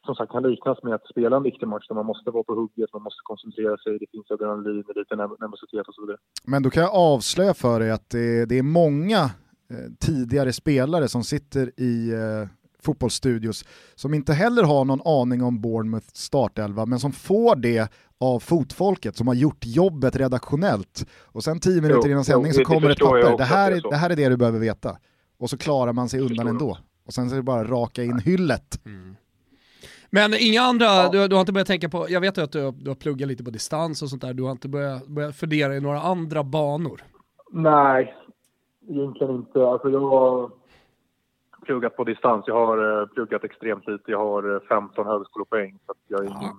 som sagt kan liknas med att spela en viktig match där man måste vara på hugget, man måste koncentrera sig, det finns adrenalin, lite nerv- nervositet och så vidare. Men då kan jag avslöja för dig att det, det är många eh, tidigare spelare som sitter i eh, fotbollsstudios som inte heller har någon aning om Bournemouth startelva men som får det av fotfolket som har gjort jobbet redaktionellt och sen tio minuter Jo, innan jo, sändning så kommer ett papper, det här, är det här är det du behöver veta. Och så klarar man sig undan ändå. Och sen så är det bara raka in hyllet. Men inga andra, du, du har inte börjat tänka på, jag vet ju att du, har- du har pluggat lite på distans och sånt där, du har inte börjat, börjat fundera i några andra banor? Nej, egentligen inte. Alltså jag pluggat på distans. Jag har eh, pluggat extremt lite. Jag har eh, 15 högskolepoäng. Så att jag är ingen...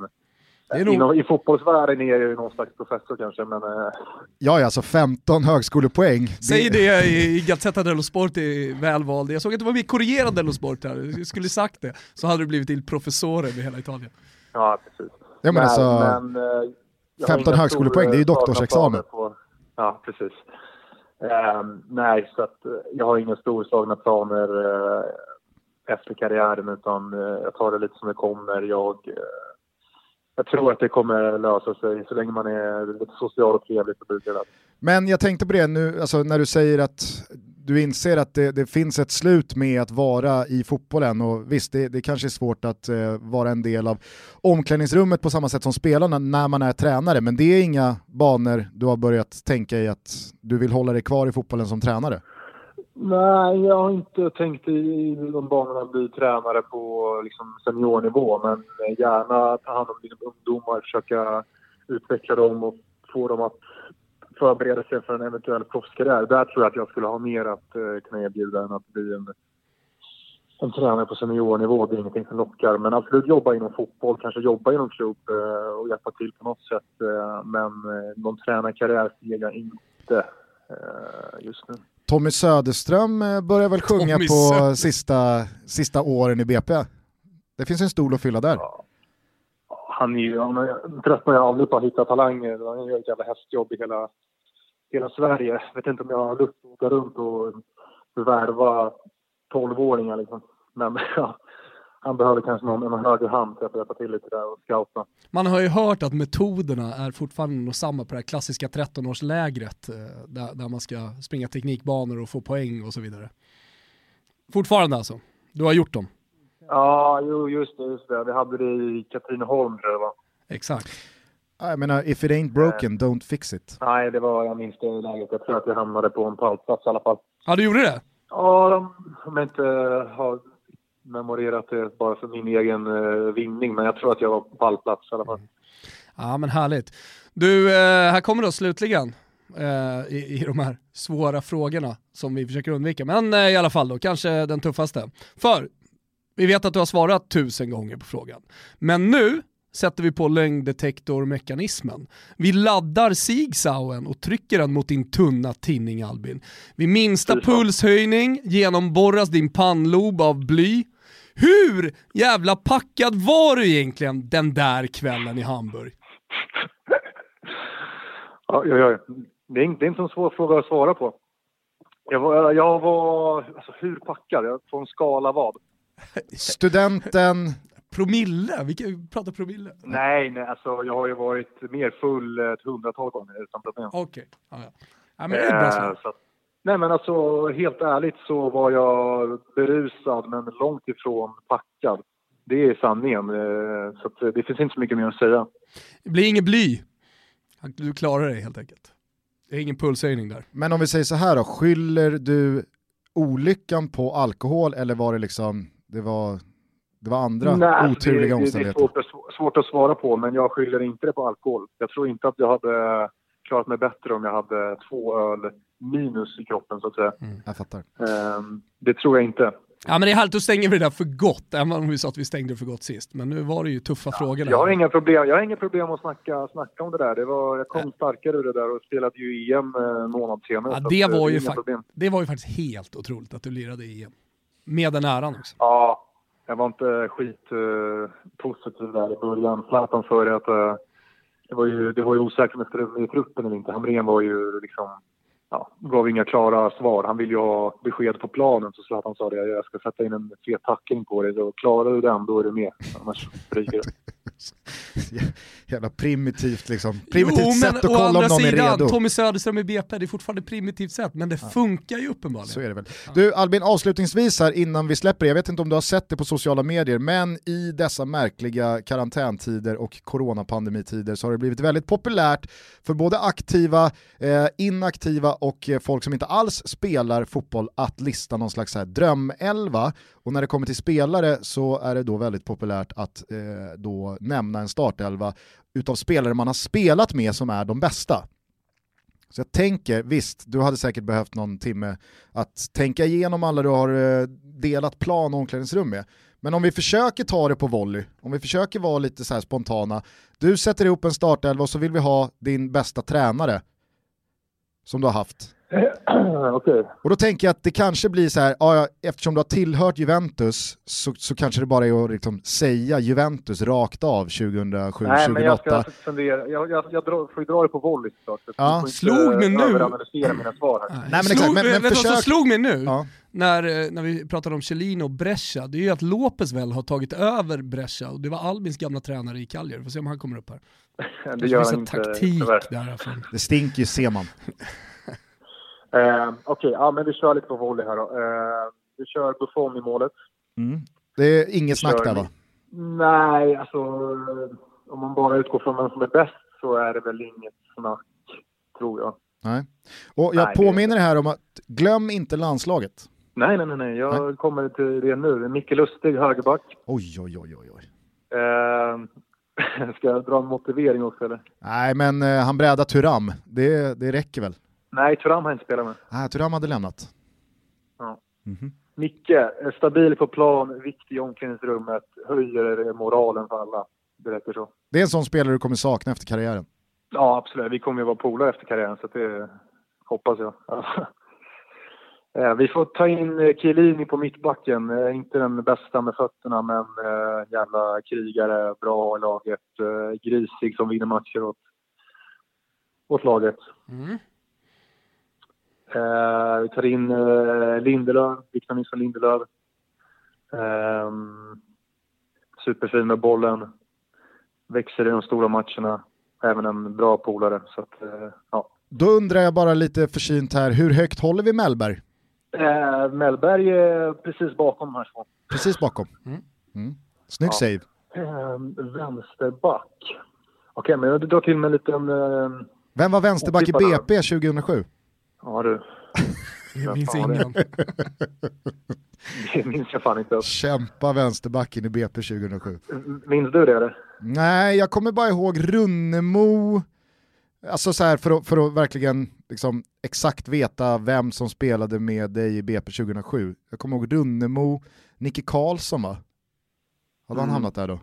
Det är nog- Inom, I fotbollsvärlden är jag ju någon slags professor kanske, men eh, Ja, alltså 15 högskolepoäng. Säg det i Gazzetta dello Sport är välvald. Jag såg att du var med i Corriere dello Sport här, du skulle sagt det. Så hade du blivit till professore med hela Italien. ja, precis. Ja, men alltså, men, eh, jag har 15 inga högskolepoäng, det är ju doktorsexamen. På, ja, precis. Ehm, nej, så att eh, jag har inga storslagna planer eh, efter karriären utan eh, jag tar det lite som det kommer. Jag, jag tror att det kommer lösa sig så länge man är lite social och trevlig så det. Men jag tänkte på det nu, alltså när du säger att du inser att det, det finns ett slut med att vara i fotbollen och visst, det, det kanske är svårt att eh, vara en del av omklädningsrummet på samma sätt som spelarna när man är tränare, men det är inga banor du har börjat tänka i att du vill hålla dig kvar i fotbollen som tränare? Nej, jag har inte tänkt i de banorna att bli tränare på liksom, seniornivå men eh, gärna ta hand om dina ungdomar, försöka utveckla dem och få dem att förbereda sig för en eventuell proffskarriär. Där tror jag att jag skulle ha mer att eh, kunna erbjuda än att bli en en tränare på seniornivå, det är ingenting som lockar. Men absolut jobba inom fotboll, kanske jobba inom klubb eh, och hjälpa till på något sätt. Eh, men eh, någon tränarkarriär ser jag inte eh, just nu. Tommy Söderström eh, börjar väl sjunga Tommy på sista, sista åren i BP. Det finns en stol att fylla där. Han är ju, han är- aldrig på att hitta talanger. Han gör ett jävla hästjobb i hela, hela Sverige. Jag vet inte om jag har lust att åka runt och värva 12-åringar liksom. Men ja, han behöver kanske någon, någon högre hand för att hjälpa till lite där och scouta. Man har ju hört att metoderna är fortfarande nog samma på det här klassiska 13-årslägret eh, där, där man ska springa teknikbanor och få poäng och så vidare. Fortfarande alltså? Du har gjort dem? Ja, jo, just det, just det. Vi hade det i Katrineholm tror jag var. Exakt. Ja, Jag menar, if it ain't broken, don't fix it. Nej, det var, jag minns det läget. Jag tror att jag hamnade på en pallplats i alla fall. Ja, du gjorde det? Ja, de, om jag inte har memorerat det bara för min egen eh, vinning, men jag tror att jag var på pallplats i alla fall. Ja, men härligt. Du, eh, här kommer då slutligen eh, i, i de här svåra frågorna som vi försöker undvika. Men eh, i alla fall då, kanske den tuffaste. För vi vet att du har svarat tusen gånger på frågan. Men nu sätter vi på lögndetektormekanismen. Vi laddar sigsauen och trycker den mot din tunna tinning Albin. Vid minsta pulshöjning genomborras din pannlob av bly. Hur jävla packad var du egentligen den där kvällen i Hamburg? Ja, ja, ja. Det, är inte, det är inte en svår fråga att svara på. Jag var, jag var alltså, hur packad? Jag- På en skala vad? Studenten, Promille? Vi kan prata promille. Nej, nej, alltså jag har ju varit mer full ett hundratal gånger utan problem. Okej. Ja, ja. ja, men det är bra Eh, svar. så att, nej men alltså helt ärligt så var jag berusad men långt ifrån packad. Det är sanningen. Eh, så att, eh, det finns inte så mycket mer att säga. Det blir ingen bly. Du klarar dig helt enkelt. Det är ingen pulshöjning där. men om vi säger så här då, skyller du olyckan på alkohol eller var det liksom, det var, det var andra Nej, oturliga det, det, det är omständigheter? svårt att, svårt att svara på men jag skyller inte det på alkohol. Jag tror inte att jag hade klarat mig bättre om jag hade två öl minus i kroppen så att säga. Jag fattar. Eh, det tror jag inte. Ja men det är härligt, då stänger vi det där för gott, även om vi sa att vi stängde det för gott sist. Men nu var det ju tuffa frågor där. Jag har inga problem, jag har inga problem att snacka, snacka om det där. Det var, jag kom starkare ur det där och spelade ju EM eh, en månad senare. Ja, det, eh, var är ju det var ju faktiskt helt otroligt att du lirade i EM. Med den äran också. Ja, jag var inte skitpositiv eh, där i början. Zlatan sa ju det att eh, det var ju, det var ju osäkert om jag skulle med i truppen eller inte. Hamrén var ju liksom, ja, gav inga klara svar. Han ville ju ha besked på planen så Zlatan sa det, jag ska sätta in en fet tackling på dig. Så klarar du den, då är du med. Annars ryker det. Jävla primitivt liksom, primitivt jo, sätt att å kolla om någon är redo. Tommy Söderström i BP, det är fortfarande primitivt sätt, men det funkar ju uppenbarligen. Så är det väl. Du Albin, avslutningsvis här innan vi släpper det, jag vet inte om du har sett det på sociala medier, men i dessa märkliga karantäntider och coronapandemittider så har det blivit väldigt populärt för både aktiva, eh, inaktiva och eh, folk som inte alls spelar fotboll att lista någon slags här drömelva. Och när det kommer till spelare så är det då väldigt populärt att eh, då nämna en startelva utav spelare man har spelat med som är de bästa. Så jag tänker, visst, du hade säkert behövt någon timme att tänka igenom alla du har eh, delat plan och omklädningsrum med. Men om vi försöker ta det på volley, om vi försöker vara lite så här spontana, du sätter ihop en startelva och så vill vi ha din bästa tränare som du har haft. Okej. Och då tänker jag att det kanske blir så här, ja, eftersom du har tillhört Juventus så, så kanske det bara är att liksom säga Juventus rakt av 2007-2008. Nej, men jag ska fundera. Jag, jag, jag drar, får ju dra det på volley såklart. så Ja. inte Slog mig nu. överanalysera mina svar här. men slog, exakt, men- men försök- slog mig nu? Ja. När, eh, när vi pratade om Chelino och Brescia, det är ju att Lopez väl har tagit över Brescia och det var Albins gamla tränare i Cagliari. Får se om han kommer upp här. Det gör finns han en inte, taktik tyvärr. därifrån. Det stinker ju ser man. Eh, Okej, ja, men vi kör lite på volley här då. Eh, vi kör Buffon i målet. Mm. Det är inget snack där va? Nej, alltså om man bara utgår från vem som är bäst så är det väl inget snack, tror jag. Nej. Och jag Nej, det- påminner här om att glöm inte landslaget. Nej, nej, nej, nej. jag kommer till det nu. Micke Lustig, högerback. Oj, oj, oj, oj. oj. Eh, ska jag dra en motivering också eller? Nej, men eh, han brädar Turam. Det, det räcker väl? Nej, Thuram har jag inte spelat med. Ah, Turam hade lämnat. Ja. Mhm. Micke, är stabil på plan, viktig i omklädningsrummet, höjer moralen för alla. Det räcker så. Det är en sån spelare du kommer sakna efter karriären. Ja, absolut. Vi kommer ju vara polare efter karriären, så det hoppas jag. Eh, vi får ta in eh, Chiellini på mittbacken. Eh, inte den bästa med fötterna, men jävla krigare, bra i laget. Grisig som vinner matcher åt, åt laget. Mm. Vi tar in Lindelöf, Victor Nilsson Lindelöf. superfin med bollen. Växer i de stora matcherna. Även en bra polare. Så att, ja. Då undrar jag bara lite försynt här, hur högt håller vi Mellberg? Eh, Mellberg är precis bakom här två. Precis bakom. Mm. Mm. Snygg ja. save. Eh, vänsterback. Okej, okay, men jag drar till med en liten... Eh, Vem var vänsterback i BP 2007? Ja du. Det minns ingen. det minns jag fan inte. Kämpa vänsterbacken i BP 2007. Minns du det eller? Nej, jag kommer bara ihåg Runnemo. Alltså så här för att, för att verkligen liksom exakt veta vem som spelade med dig i BP 2007. Jag kommer ihåg Runnemo, Nicke Karlsson va? Hade han mm. hamnat där då?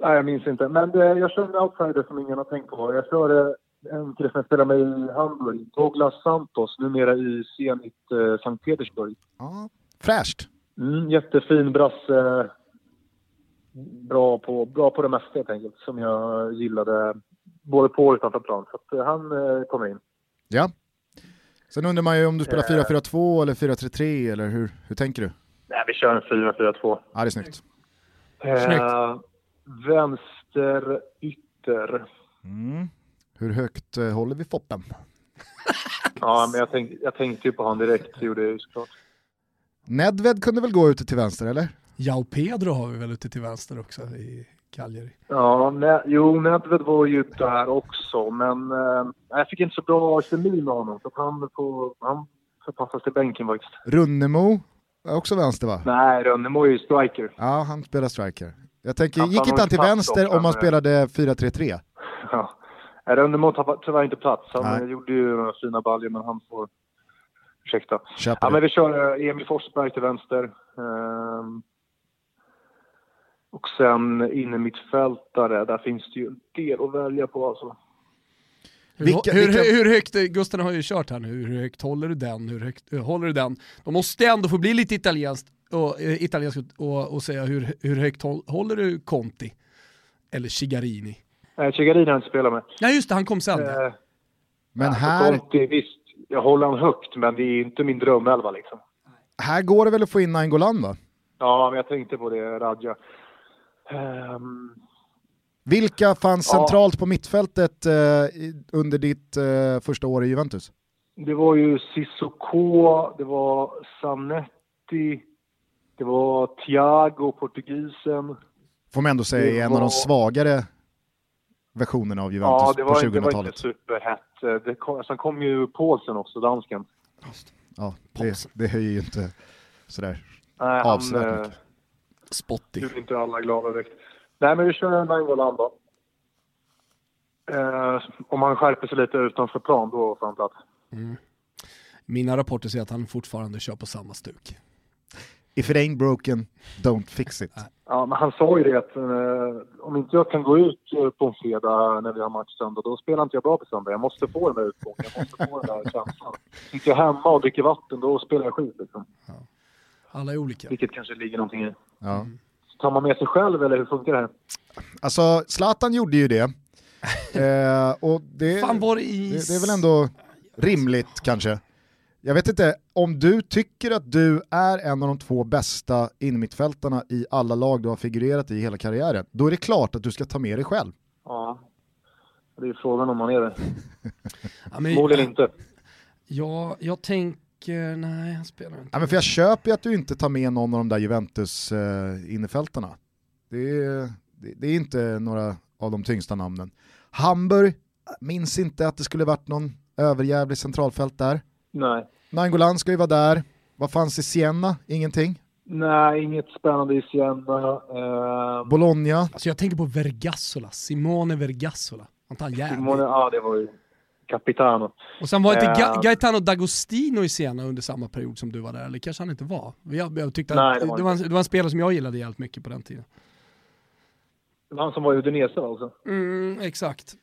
Nej, jag minns inte. Men det, jag kör en outsider som ingen har tänkt på. Jag kör en kille som spelar med i Hamburg, Douglas Santos, numera i Zenit eh, Sankt Petersburg. Ja, fräscht. Mm, jättefin brasse. Bra på, bra på det mesta helt enkelt, som jag gillade både på och utanför plan. Så att han eh, kommer in. Ja. Sen undrar man ju om du spelar 4-4-2 eh. eller 4-3-3 eller hur, hur tänker du? Nej, vi kör en 4-4-2. Ja, det är snyggt. Eh, snyggt. Vänster ytter. Mm. Hur högt eh, håller vi Foppen? ja, men jag, tänk, jag tänkte ju på honom direkt, det gjorde jag ju såklart. Nedved kunde väl gå ute till vänster, eller? Jao Pedro har vi väl ute till vänster också i Cagliari. Ja, ne jo, Nedved var ju där också, men eh, jag fick inte så bra kemi med honom. Så han, han förpassas till bänken faktiskt. Runnemo är också vänster va? Nej, Runnemo är ju striker. Ja, han spelar striker. Jag tänker, gick inte han till vänster om han spelade 4-3-3? Ja. Runnemo tar tyvärr inte plats. Han Nej. gjorde ju några fina baljor, men han får... Ursäkta. ja, men vi kör eh, Emil Forsberg till vänster. Um, och sen inne mittfältare, där finns det ju en del att välja på alltså. Vilka, hur, vilka... hur, högt, Gusten har ju kört här nu, hur högt håller du den? Hur högt uh, håller du den? De måste ändå få bli lite italienskt och, italienskt och, och säga hur, hur högt håller du Conti? Eller Cigarini? Nej, Cigarini har inte spelat med. Nej just det, han kom sen. Uh, men alltså, här... Conti, visst, jag håller han högt, men det är inte min drömelva liksom. Här går det väl att få in Nainggolan va? Ja, men jag tänkte på det, Radja. Um, Vilka fanns ja. centralt på mittfältet eh, under ditt eh, första år i Juventus? Det var ju Sissoko, det var Zanetti, det var Thiago, portugisen. Får man ändå säga är en var... av de svagare versionerna av Juventus ja, det var, på 2000-talet. det var inte superhett. Det kom, sen kom ju Paulsen också, dansken. Ja, det, det höjer ju inte sådär Nej, avsevärt han, mycket. Spotty. Nu är inte alla glada direkt. Nej, men vi kör en Nainggolan då. Eh, om han skärper sig lite utanför plan, då får han plats. Mm. Mina rapporter säger att han fortfarande kör på samma stuk. If it ain't broken, don't fix it. Ja, men han sa ju det att eh, om inte jag kan gå ut eh, på en fredag när vi har match söndag, då spelar inte jag bra på söndag. Jag måste få den där utgången, jag måste få den där känslan. Sitter jag hemma och dricker vatten, då spelar jag skit liksom. Ja. Alla är olika. Vilket kanske ligger någonting i. Ja. Mm. Tar man med sig själv eller hur funkar det här? Alltså, Zlatan gjorde ju det. eh, och det, Fan det, det är väl ändå rimligt kanske. Jag vet inte, om du tycker att du är en av de två bästa innermittfältarna i alla lag du har figurerat i hela karriären, då är det klart att du ska ta med dig själv. Ja, det är frågan om man är det. ja, Förmodligen inte. Ja, jag tänker nej han spelar inte. Ja, men för jag köper ju att du inte tar med någon av de där Juventus uh, innerfältarna. Det är, det, det är inte några av de tyngsta namnen. Hamburg, minns inte att det skulle varit någon överjävlig centralfält där. Nej. Nangolan ska ju vara där. Vad fanns i Siena? Ingenting? Nej, inget spännande i Siena. Uh... Bologna? Alltså jag tänker på Vergassola, Simone Vergassola. Han tar Simone, ja det var ju Capitano. Och sen var inte. Ga- Gaetano D'Agostino i Siena under samma period som du var där, eller kanske han inte var? Jag, jag tyckte Nej, att det det, var var en, det var en spelare som jag gillade jävligt mycket på den tiden. Det var han som var i Udinese va, också? Mm, exakt.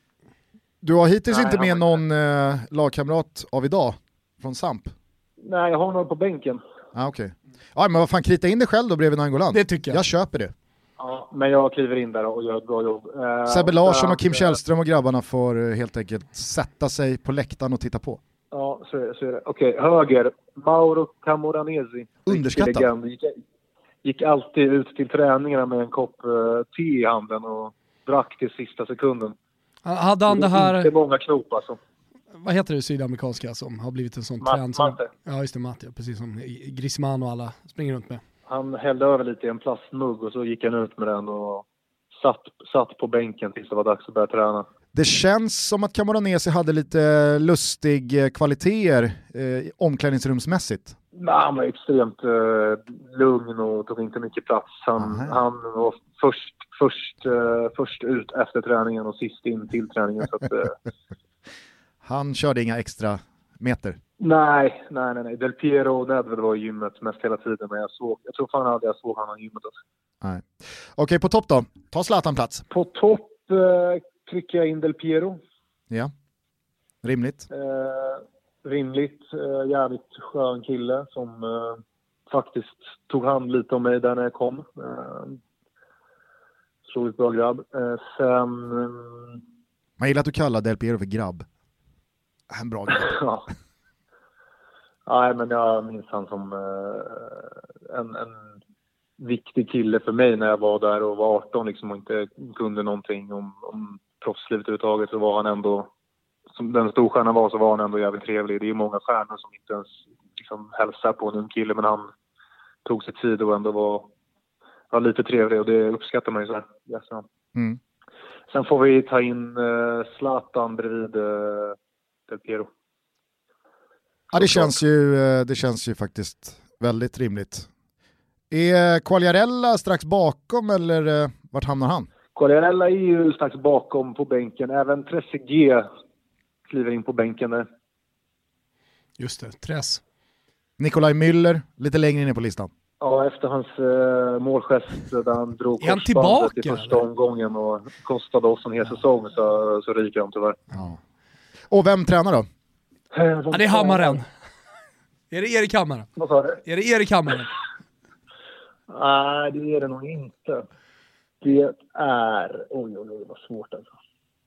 Du har hittills Nej, inte med var någon eh, lagkamrat av idag från Samp? Nej, jag har honom på bänken. Ah, Okej. Ja, men vad fan, krita in dig själv då bredvid Nangolan. Det tycker jag. Jag köper det. Ja, men jag kliver in där och gör ett bra jobb. Eh, Sebbe Larsson och Kim sen, Källström och grabbarna får eh, helt enkelt sätta sig på läktaren och titta på. Ja, så är det. Så är det. Okej, höger. Mauro Camoranesi. Underskattad. Gick, gick alltid ut till träningarna med en kopp eh, te i handen och drack till sista sekunden. Hade han det Inte här, många knop alltså. Vad heter det sydamerikanska som har blivit en sån Ma- trend? Som, Mate. ja just det, Matte, precis som Griezmann och alla springer runt med. Han hällde över lite i en plastmugg och så gick han ut med den och satt, satt på bänken tills det var dags att börja träna. Det känns som att Camoranesi hade lite lustig eh, kvaliteter eh, omklädningsrumsmässigt. Nej, han var extremt eh, lugn och tog inte mycket plats. Han, Aha. han var först, först, eh, först ut efter träningen och sist in till träningen. Så att, eh, Han körde inga extra meter. nej, nej, nej, nej. Del Piero och Nedved var i gymmet mest hela tiden. Men jag, såg, jag tror fan aldrig jag såg honom i gymmet. Alltså. Nej. Okej, på topp då. Ta Zlatan plats. På topp eh, trycker jag in Del Piero. Ja. Rimligt. Eh, rimligt, eh, jävligt skön kille som eh, faktiskt tog hand lite om mig där när jag kom. Eh, Otroligt bra grabb. Eh, sen... mm, Man gillar att du kallar Del Piero för grabb. En bra grabb. ja. Nej, men jag minns han som eh, en, en viktig kille för mig när jag var där och var 18 liksom, och inte kunde någonting om, om proffslivet överhuvudtaget. Så var han ändå, som den storstjärnan var, så var han ändå jävligt trevlig. Det är många stjärnor som inte ens liksom, hälsar på en ung kille, men han tog sig tid och ändå var, var lite trevlig och det uppskattar man ju så här. efterhand. Mm. Sen får vi ta in eh, Zlatan bredvid eh, Del Piero. Ja, det känns, ju, eh, det känns ju faktiskt väldigt rimligt. Är Quagliarella strax bakom eller eh, vart hamnar han? Quagliarella är ju strax bakom på bänken. Även Trezeguet kliver in på bänken där. Just det, Tres. Nikolaj Müller, lite längre ner på listan. Ja, efter hans eh, målgest där han drog korsbandet tillbaka, i första eller? omgången och kostade oss en hel säsong så, så ryker han tyvärr. Ja. Och vem tränar då? Ja, det är Hammaren. Är det Erik Hammaren? Vad sa du? Är det Erik Hammaren? Nej, det är det nog inte. Det är... Oj, oj, oj, vad svårt alltså.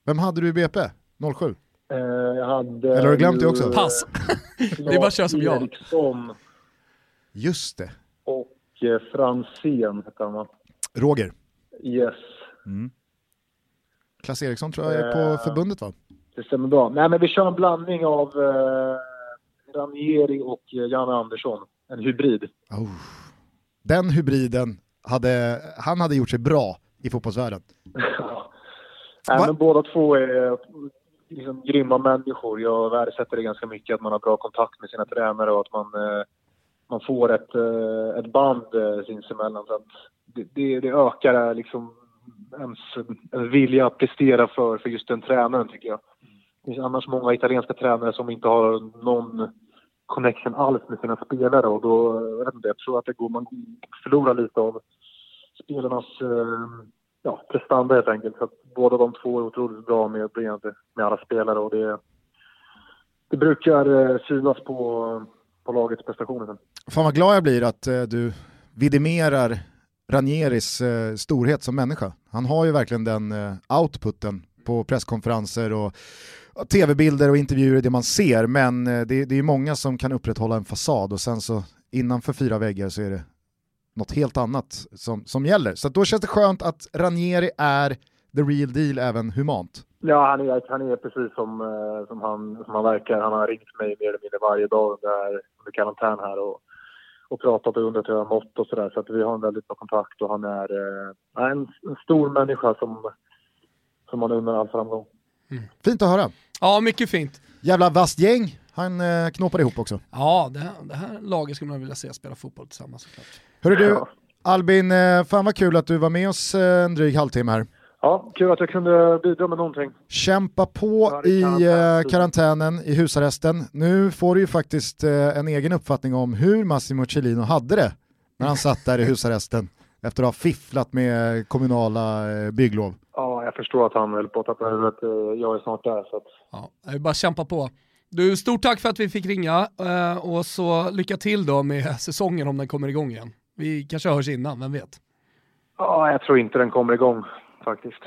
Vem hade du i BP? 07? Eh, jag hade Eller har du glömt det också? eh, Pass. Det är bara att köra som jag. Eriksson Just det. och eh, Franzén hette han va? Roger. Yes. Klas Eriksson tror jag är Eh. på förbundet va? Det stämmer bra. Nej, men vi kör en blandning av eh, Ranieri och eh, Janne Andersson. En hybrid. Oh. Den hybriden, hade, han hade gjort sig bra i fotbollsvärlden. Nej, Va? men båda två är liksom grymma människor. Jag värdesätter det ganska mycket att man har bra kontakt med sina tränare och att man, eh, man får ett, eh, ett band eh, sinsemellan. Så att det, det, det ökar eh, liksom ens, ens vilja att prestera för, för just den tränaren tycker jag. Det finns annars många italienska tränare som inte har någon connection alls med sina spelare och då, jag vet inte, jag tror att det går, man förlorar lite av spelarnas eh, ja, prestanda helt enkelt. Så att båda de två är otroligt bra med, med, alla spelare och det, det brukar eh, synas på, på lagets prestationer sen. Fan vad glad jag blir att eh, du vidimerar Ranieris eh, storhet som människa. Han har ju verkligen den eh, outputen på presskonferenser och tv-bilder och intervjuer, det man ser. Men eh, det, det är många som kan upprätthålla en fasad och sen så innanför fyra väggar så är det något helt annat som, som gäller. Så då känns det skönt att Ranieri är the real deal även humant. Ja, han är, han är precis som, eh, som, han, som han verkar. Han har ringt mig mer eller mindre varje dag under, under karantän här och, och pratat och undrat hur jag mått och sådär. Så att vi har en väldigt bra kontakt och han är eh, en, en stor människa som, som man undrar all framgång. Fint att höra. Ja, mycket fint. Jävla vasst gäng han eh, knoppar ihop också. Ja, det här, det här laget skulle man vilja se spela fotboll tillsammans såklart. Hörru du. Albin, eh, fan vad kul att du var med oss eh, en dryg halvtimme här. Ja, kul att jag kunde bidra med någonting. Kämpa på i kan eh, karantänen, i husarresten. Nu får du ju faktiskt eh, en egen uppfattning om hur Massimo Cellino hade det när han satt där i husarresten efter att ha fifflat med kommunala eh, bygglov. Ja, jag förstår att han höll på att tappa huvudet. Eh, Jag är snart där. Så att... Ja, det är bara kämpa på. Du, stort tack för att vi fick ringa eh, och så lycka till då med säsongen om den kommer igång igen. Vi kanske hörs innan, vem vet? Ja, jag tror inte den kommer igång faktiskt.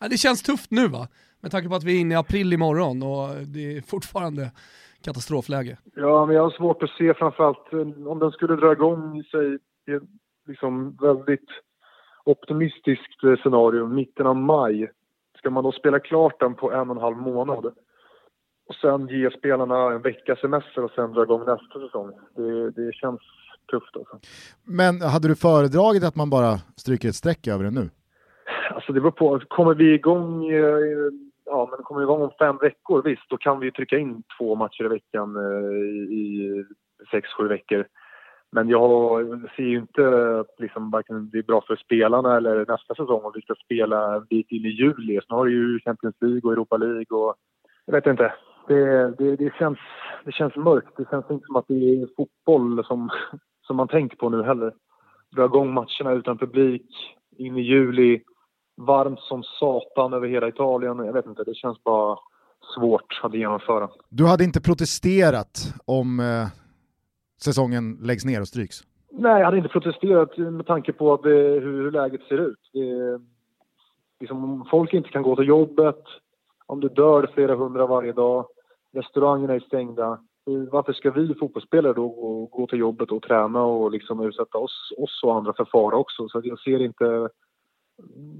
Ja, det känns tufft nu va? Med tanke på att vi är inne i april imorgon och det är fortfarande katastrofläge. Ja, men jag har svårt att se framförallt eh, om den skulle dra igång sig i liksom väldigt optimistiskt eh, scenario, mitten av maj. Ska man då spela klart den på en och en halv månad och sen ge spelarna en veckas semester och sen dra igång nästa säsong? Det, det känns tufft alltså. Men hade du föredragit att man bara stryker ett streck över det nu? Alltså det beror på. Kommer vi igång, eh, ja, men kommer vi igång om fem veckor, visst, då kan vi trycka in två matcher i veckan eh, i, i sex, sju veckor. Men jag ser ju inte liksom, varken det är bra för spelarna eller nästa säsong om vi ska spela en bit in i juli. Snart har ju Champions League och Europa League och jag vet inte. Det, det, det, känns, det känns mörkt. Det känns inte som att det är fotboll som, som man tänker på nu heller. Dra igång matcherna utan publik in i juli varmt som satan över hela Italien. Jag vet inte, det känns bara svårt att genomföra. Du hade inte protesterat om eh, säsongen läggs ner och stryks? Nej, jag hade inte protesterat med tanke på att det, hur, hur läget ser ut. Det, liksom, om folk inte kan gå till jobbet, om det dör flera hundra varje dag, restaurangerna är stängda. Eh, varför ska vi fotbollsspelare då gå, gå till jobbet och träna och liksom utsätta oss, oss och andra för fara också? Så jag ser inte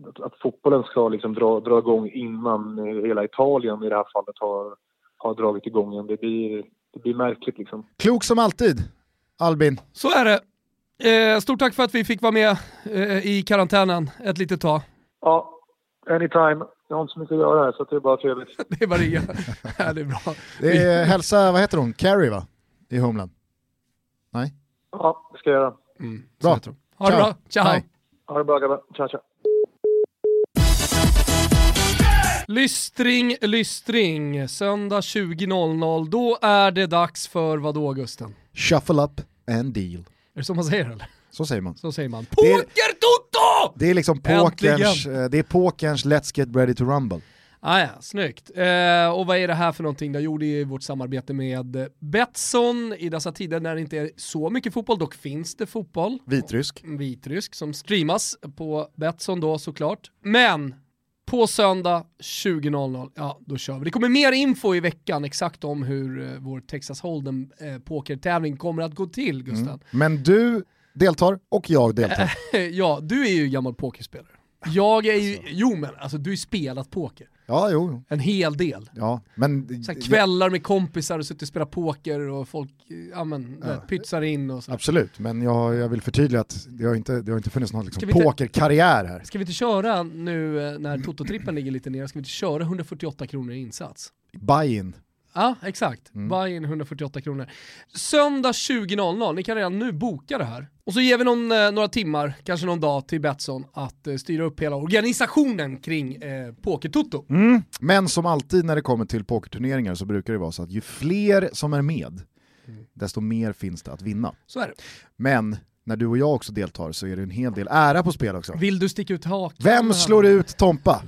att, att fotbollen ska liksom dra, dra igång innan hela Italien i det här fallet har, har dragit igång igen. Det blir, det blir märkligt liksom. Klok som alltid, Albin. Så är det. Eh, stort tack för att vi fick vara med eh, i karantänen ett litet tag. Ja, anytime. Jag har inte så mycket att göra här så det är bara trevligt. Det är bara ringa. ja, det är bra. Det är, hälsa, vad heter hon, Carrie va? I Homeland? Nej? Ja, det ska jag göra. Mm, Bra. Ha det Ciao. bra. Ciao. Hej. Ha det bra grabbar. Tja tja. Lystring, lystring. Söndag 20.00. Då är det dags för vad då Gusten? Shuffle up and deal. Är det så man säger eller? Så säger man. Så säger man. Det är- Poker-toto! Det är liksom pokerns, eh, det är pokerns Let's Get Ready to Rumble. Ah, ja, snyggt. Eh, och vad är det här för någonting? Det gjorde i vårt samarbete med Betsson i dessa tider när det inte är så mycket fotboll, dock finns det fotboll. Vitrysk. Vitrysk som streamas på Betsson då såklart. Men på söndag 20.00, ja då kör vi. Det kommer mer info i veckan exakt om hur eh, vår Texas Hold'em eh, pokertävling kommer att gå till Gusten. Men du deltar och jag deltar. ja, du är ju gammal pokerspelare. Jag är ju, jo men alltså du har ju spelat poker. Ja, jo. En hel del. Ja, men... Så kvällar med kompisar och suttit och spelat poker och folk ja, men, ja. pytsar in och så. Absolut, men jag, jag vill förtydliga att det har inte, det har inte funnits någon liksom pokerkarriär här. Ska vi inte köra nu eh, när Toto-trippen ligger lite ner, ska vi inte köra 148 kronor i insats? Buy-in. Ja, exakt. Mm. Buy in 148 kronor. Söndag 20.00, ni kan redan nu boka det här. Och så ger vi någon, eh, några timmar, kanske någon dag till Betsson att eh, styra upp hela organisationen kring eh, Poker-Toto. Mm. Men som alltid när det kommer till pokerturneringar så brukar det vara så att ju fler som är med, desto mer finns det att vinna. Så är det. Men när du och jag också deltar så är det en hel del ära på spel också. Vill du sticka ut hakan? Vem slår ut Tompa?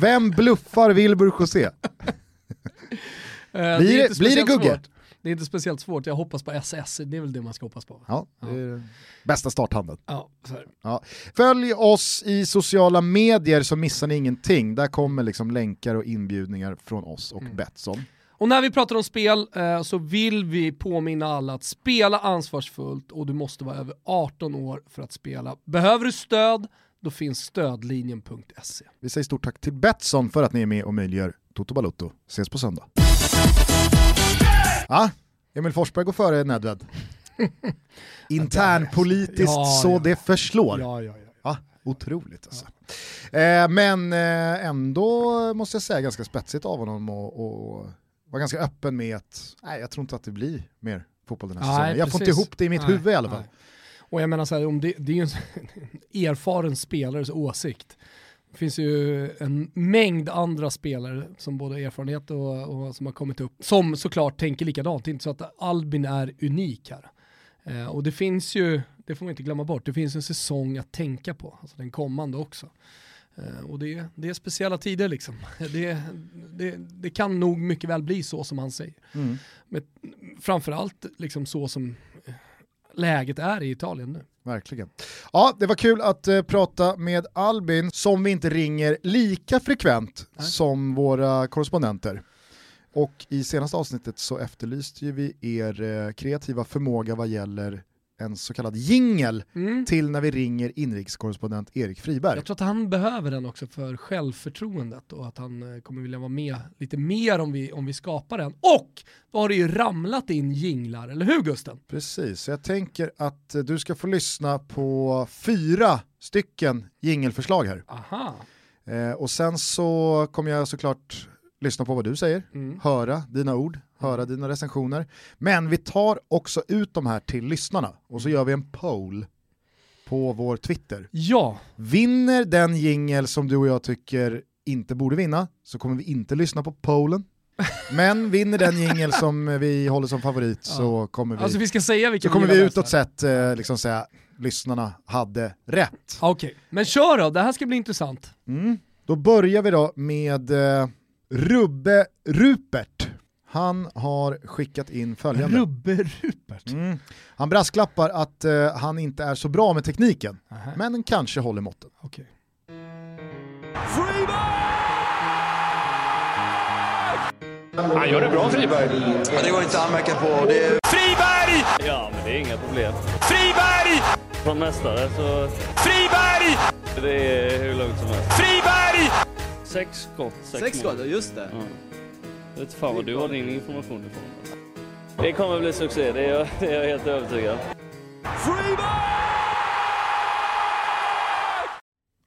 Vem bluffar Wilbur José? Eh, Blir är det- blir det speciellt Gugge? svårt. Det är inte speciellt svårt, jag hoppas på SS, det är väl det man ska hoppas på. Ja, det är bästa starthanden. Ja, det. Ja. Följ oss i sociala medier så missar ni ingenting. Där kommer liksom länkar och inbjudningar från oss och Betsson. Och när vi pratar om spel eh, så vill vi påminna alla att spela ansvarsfullt och du måste vara över 18 år för att spela. Behöver du stöd, då finns stödlinjen.se. Vi säger stort tack till Betsson för att ni är med och möjliggör Toto Balutto. Ses på söndag. Ja, Emil Forsberg går före Nedved. Internpolitiskt Ja, så ja. det förslår. Ja, ja, ja. Ja, otroligt alltså. Eh, men eh, ändå måste jag säga ganska spetsigt av honom och, och vara ganska öppen med att nej, jag tror inte att det blir mer fotboll den här Nej, säsongen. Jag får inte ihop det i mitt Nej, huvud i alla fall. nej. Och jag menar så här, om det, det är en erfaren spelares åsikt. Det finns ju en mängd andra spelare som både erfarenhet och, och som har kommit upp, som såklart tänker likadant. Det är inte så att Albin är unik här. Eh, och det finns ju, det får man inte glömma bort, det finns en säsong att tänka på, alltså den kommande också. Eh, och det, det är speciella tider liksom. Det, det, det kan nog mycket väl bli så som han säger. Mm. Men framförallt liksom så som läget är i Italien nu. Verkligen. Ja, det var kul att eh, prata med Albin som vi inte ringer lika frekvent Nej. som våra korrespondenter. Och i senaste avsnittet så efterlyste vi er eh, kreativa förmåga vad gäller en så kallad jingel till när vi ringer inrikeskorrespondent Erik Friberg. Jag tror att han behöver den också för självförtroendet och att han eh, kommer vilja vara med lite mer om vi, om vi skapar den. Och då har det ju ramlat in jinglar, eller hur Gusten? Precis, så jag tänker att eh, du ska få lyssna på fyra stycken jingelförslag här. Aha. Eh, och sen så kommer jag såklart lyssna på vad du säger, Mm. höra dina ord, höra dina recensioner. Men vi tar också ut de här till lyssnarna och så gör vi en poll på vår Twitter. Ja, Vinner den jingel som du och jag tycker inte borde vinna så kommer vi inte lyssna på pollen. Men vinner den jingel som vi håller som favorit så kommer vi, alltså vi ska säga så kommer vi utåt sett eh, liksom säga lyssnarna hade rätt. Okej, men kör då, det här ska bli intressant. Mm. Då börjar vi då med eh, Rubbe Rupert. Han har skickat in följande. Rubbe Rupert. Mm. Han brasklappar att eh, han inte är så bra med tekniken, Aha. men kanske håller måtten. Okej. Han gör det bra Friberg. Ja, det går inte att anmärka på. Det är... Friberg! Ja, men det är inga problem. Friberg! Från mästare så Friberg! det är hur lugnt som helst. Friberg! Sex skott, sex, Sex mål. skott, just det. Ja. Jag vet fan var du har din information ifrån. Det kommer bli succé, det är jag, det är jag helt övertygad.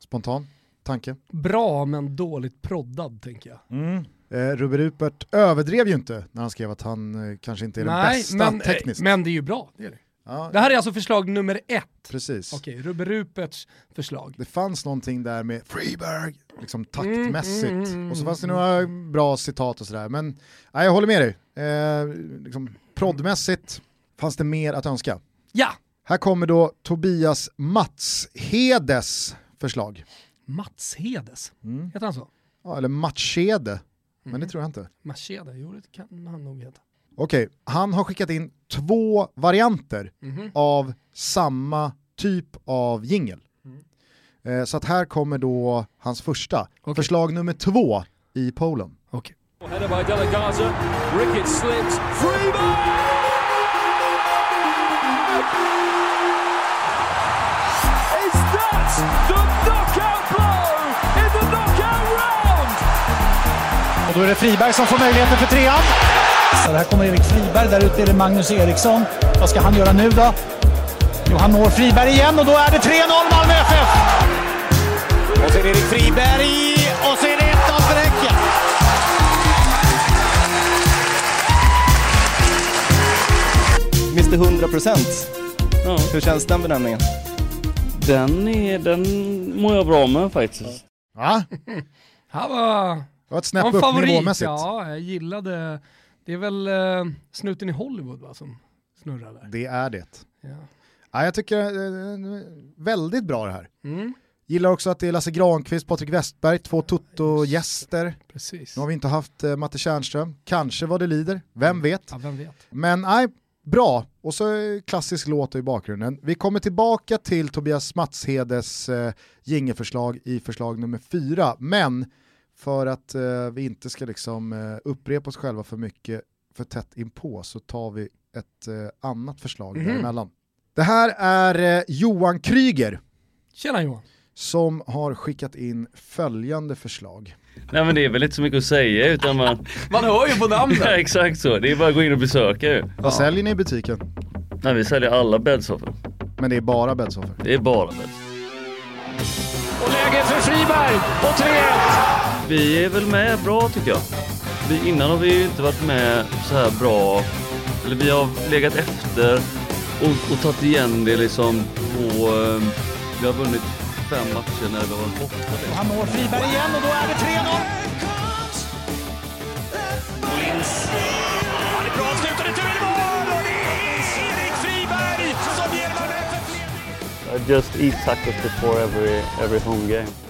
Spontan tanke. Bra men dåligt proddad tänker jag. Eh, Rubbe Rupert överdrev ju inte när han skrev att han eh, kanske inte är den bästa men, eh, tekniskt. men det är ju bra. Det, är det. Ja, det här är alltså förslag nummer ett. precis. Okej, Rubbe Ruperts förslag. Det fanns någonting där med Freeberg, liksom taktmässigt. Mm, mm, mm, och så fanns det några bra citat och sådär. Men nej, jag håller med dig. Eh, liksom, proddmässigt fanns det mer att önska. Ja! Här kommer då Tobias Matshedes förslag. Mats Hedes. Mm. Heter han så? Ja, eller Matshede, men Mm. det tror jag inte. Machede, jo det kan han nog heta. Okej, han har skickat in två varianter Mhm. av samma typ av jingel. Eh, så att här kommer då hans första. Okej. Förslag nummer två i Polen. Okej. Header by Delegaza. Rickett slips. Friberg! Is that the knockout blow in the knockout round? Och då är det Friberg som får möjligheten för trean. Så här kommer Erik Friberg, där ute är det Magnus Eriksson. Vad ska han göra nu då? Jo, han når Friberg igen och då är det 3-0 Malmö FF! Och så är det Erik Friberg och så är det 1-0 för Häcken. Mr 100 procent. Ja, Hur känns den benämningen? den, är, den mår jag bra med faktiskt. Ja, Han var, det var ett snäpp en upp favorit. nivåmässigt. Ja, jag gillade, det är väl eh, snuten i Hollywood va, som snurrar där. Det är det. Ja. Ja, jag tycker eh, väldigt bra det här. Mm, Gillar också att det är Lasse Granqvist, Patrik Westberg, två Toto-gäster. precis. Nu har vi inte haft eh, Matte Tjärnström, kanske vad det lider, vem vet. Ja, vem vet. Men nej, bra. Och så eh, klassisk låt i bakgrunden. Vi kommer tillbaka till Tobias Matshedes eh, jingelförslag i förslag nummer fyra, men för att eh, vi inte ska liksom eh, upprepa oss själva för mycket för tätt inpå så tar vi ett eh, annat förslag Mhm. däremellan. Det här är eh, Johan Kryger Tjena Johan. som har skickat in följande förslag. Nej men det är väl inte så mycket att säga utan man... Man hör ju på namnet. Ja, exakt så, det är bara att gå in och besöka ju. Vad säljer ni i butiken? Nej, vi säljer alla bäddsoffor. Men det är bara bäddsoffor. Det är bara bädd. Och läge för Friberg och 3-1. Vi är väl med bra tycker jag. Vi, innan har vi ju inte varit med så här bra, eller vi har legat efter och, och tagit igen det liksom på, eh, vi har vunnit fem matcher när vi har varit borta. Han når Friberg igen och då är det 3-0. Molins. Han är bra avslutad, retur i mål! Och det är Erik Friberg som ger Malmö FF ledningen. I just eat tacos before every, every home game.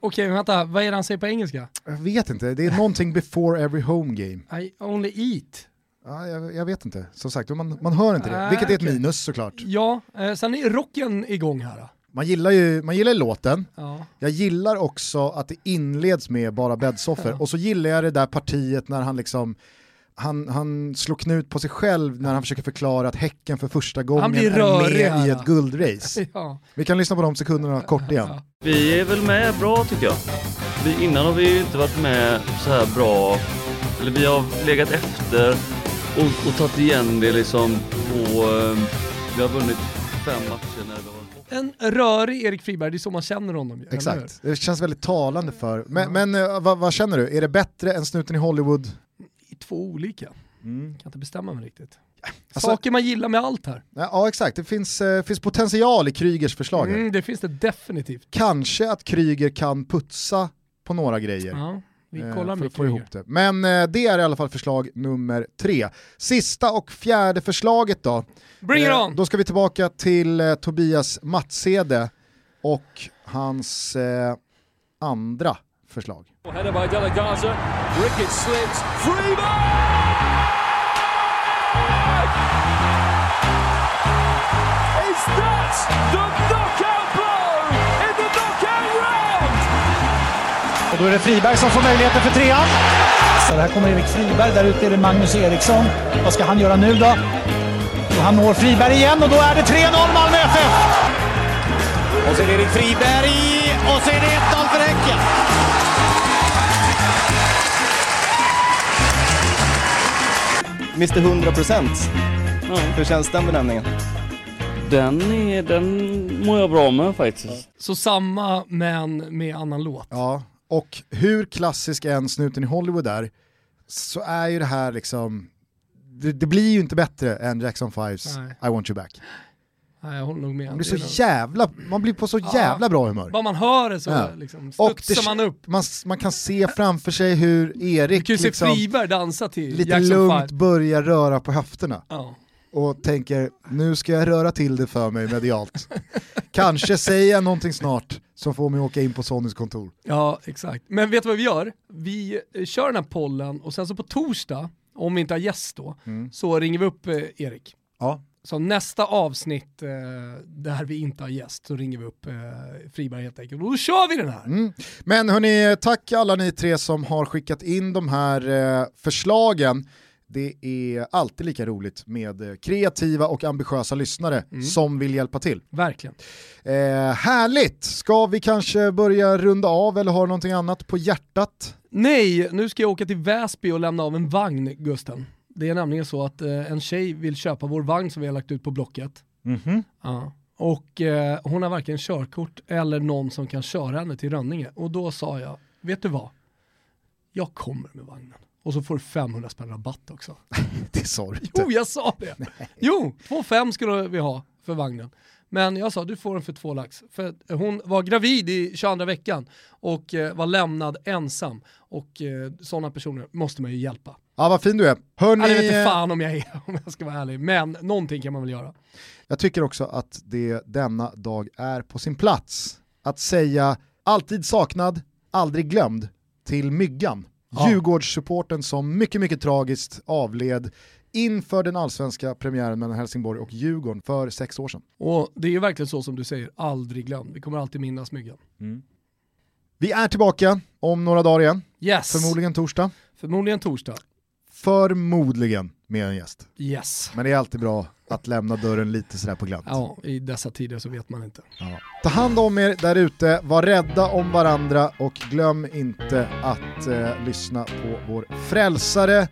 Okej, men vänta, vad är det han säger på engelska? Jag vet inte, det är någonting before every home game. I only eat. Ja, jag, jag vet inte, som sagt, man, man hör inte det. Ah, Vilket är ett okej. minus såklart. Ja, eh, sen är rocken igång här. då. Man gillar ju man gillar låten, Ja. jag gillar också att det inleds med bara bäddsoffor, och så gillar jag det där partiet när han liksom han, han slår knut på sig själv när han försöker förklara att Häcken för första gången blir är med i ett guldrace. Ja. Vi kan lyssna på de sekunderna kort igen. Vi är väl med bra tycker jag. Vi, innan har vi inte varit med så här bra, eller vi har legat efter och, och tagit igen det liksom på, eh, vi har vunnit fem matcher när vi har. En rörig Erik Friberg, det är så man känner honom. Exakt, det känns väldigt talande för. Men, men eh, vad, vad känner du, är det bättre än snuten i Hollywood? I två olika. Mm. Kan inte bestämma mig riktigt. Alltså- Saker man gillar med allt här. Ja, ja exakt, det finns, eh, finns potential i Krygers förslag. Mm, det finns det definitivt. Kanske att Kryger kan putsa på några grejer. Ja, vi eh, kollar för med att få Kryger. ihop det. Men eh, det är i alla fall förslag nummer tre. Sista och fjärde förslaget då. Bring it Eh, on! Då ska vi tillbaka till eh, Tobias Matsede och hans eh, andra förslag. Och då är det Friberg som får möjligheten för trean. Så här kommer Erik Friberg, där ute är det Magnus Eriksson. Vad ska han göra nu då? Och han når Friberg igen och då är det 3-0 Malmö FF! Och så är det Erik Friberg och så är det 1-0 för Häcken. Mr 100%. Ja. Hur känns den benämningen? Den, är, den mår jag bra med faktiskt. Så samma men med annan låt. Ja, och hur klassisk än snuten i Hollywood är, så är ju det här liksom, det, det blir ju inte bättre än Jackson 5s Nej. I want you back. Nej, jag håller nog med. Man blir så jävla, man blir på så Ja. jävla bra humör. Bara man hör det så Ja. liksom, studsar man upp. Man, man kan se framför sig hur Du Erik kan ju se liksom, Friberg dansa till lite Jackson lugnt 5. börjar röra på höfterna. Ja. och tänker nu ska jag röra till det för mig medialt. Kanske säger jag någonting snart som får mig åka in på Sonys kontor. ja, exakt. Men vet du vad vi gör? Vi eh, kör den här pollen och sen så på torsdag, om vi inte har gäst då, Mm. så ringer vi upp eh, Erik. Ja. Så nästa avsnitt eh, där vi inte har gäst så ringer vi upp eh, Friberg helt enkelt. Och då kör vi den här! Mm. Men hörni, tack alla ni tre som har skickat in de här eh, förslagen. Det är alltid lika roligt med eh, kreativa och ambitiösa lyssnare som vill hjälpa till. Verkligen. Eh, härligt! Ska vi kanske börja runda av eller har du någonting annat på hjärtat? Nej, nu ska jag åka till Väsby och lämna av en vagn, Gusten. Det är nämligen så att eh, en tjej vill köpa vår vagn som vi har lagt ut på Blocket. Ja. Och eh, hon har varken körkort eller någon som kan köra henne till Rönninge. Och då sa jag, vet du vad? Jag kommer med vagnen. Och så får du 500 spänn rabatt också. Det sa du inte. Jo, jag sa det. Jo, 2,5 skulle vi ha för vagnen. Men jag sa du får den för två lax. För hon var gravid i 22 veckan och eh, var lämnad ensam. Och eh, sådana personer måste man ju hjälpa. Ja, vad fin du är. Hörni, Ja, det vet inte fan om jag är, om jag ska vara ärlig. Men någonting kan man väl göra. Jag tycker också att det denna dag är på sin plats att säga alltid saknad, aldrig glömd till Myggan. Ja. Djurgårdssupporten som mycket, mycket tragiskt avled inför den allsvenska premiären mellan Helsingborg och Djurgården för sex år sedan. Och det är ju verkligen så som du säger, aldrig glömd. Vi kommer alltid minnas myggan. Vi är tillbaka om några dagar igen, Yes! förmodligen torsdag. Förmodligen torsdag. Förmodligen med en gäst. Yes. Men det är alltid bra att lämna dörren lite sådär på glänt. Ja, i dessa tider så vet man inte. Ja. Ta hand om er där ute, var rädda om varandra och glöm inte att eh, lyssna på vår frälsare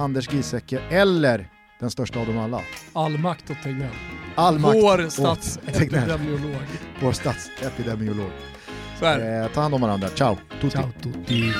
Anders Giesecke eller den största av dem alla, All makt åt Tegnell. all makt Vår statsepidemiolog. vår statsepidemiolog. Så är det. Eh, ta hand om varandra, ciao! Tutti. Ciao tutti.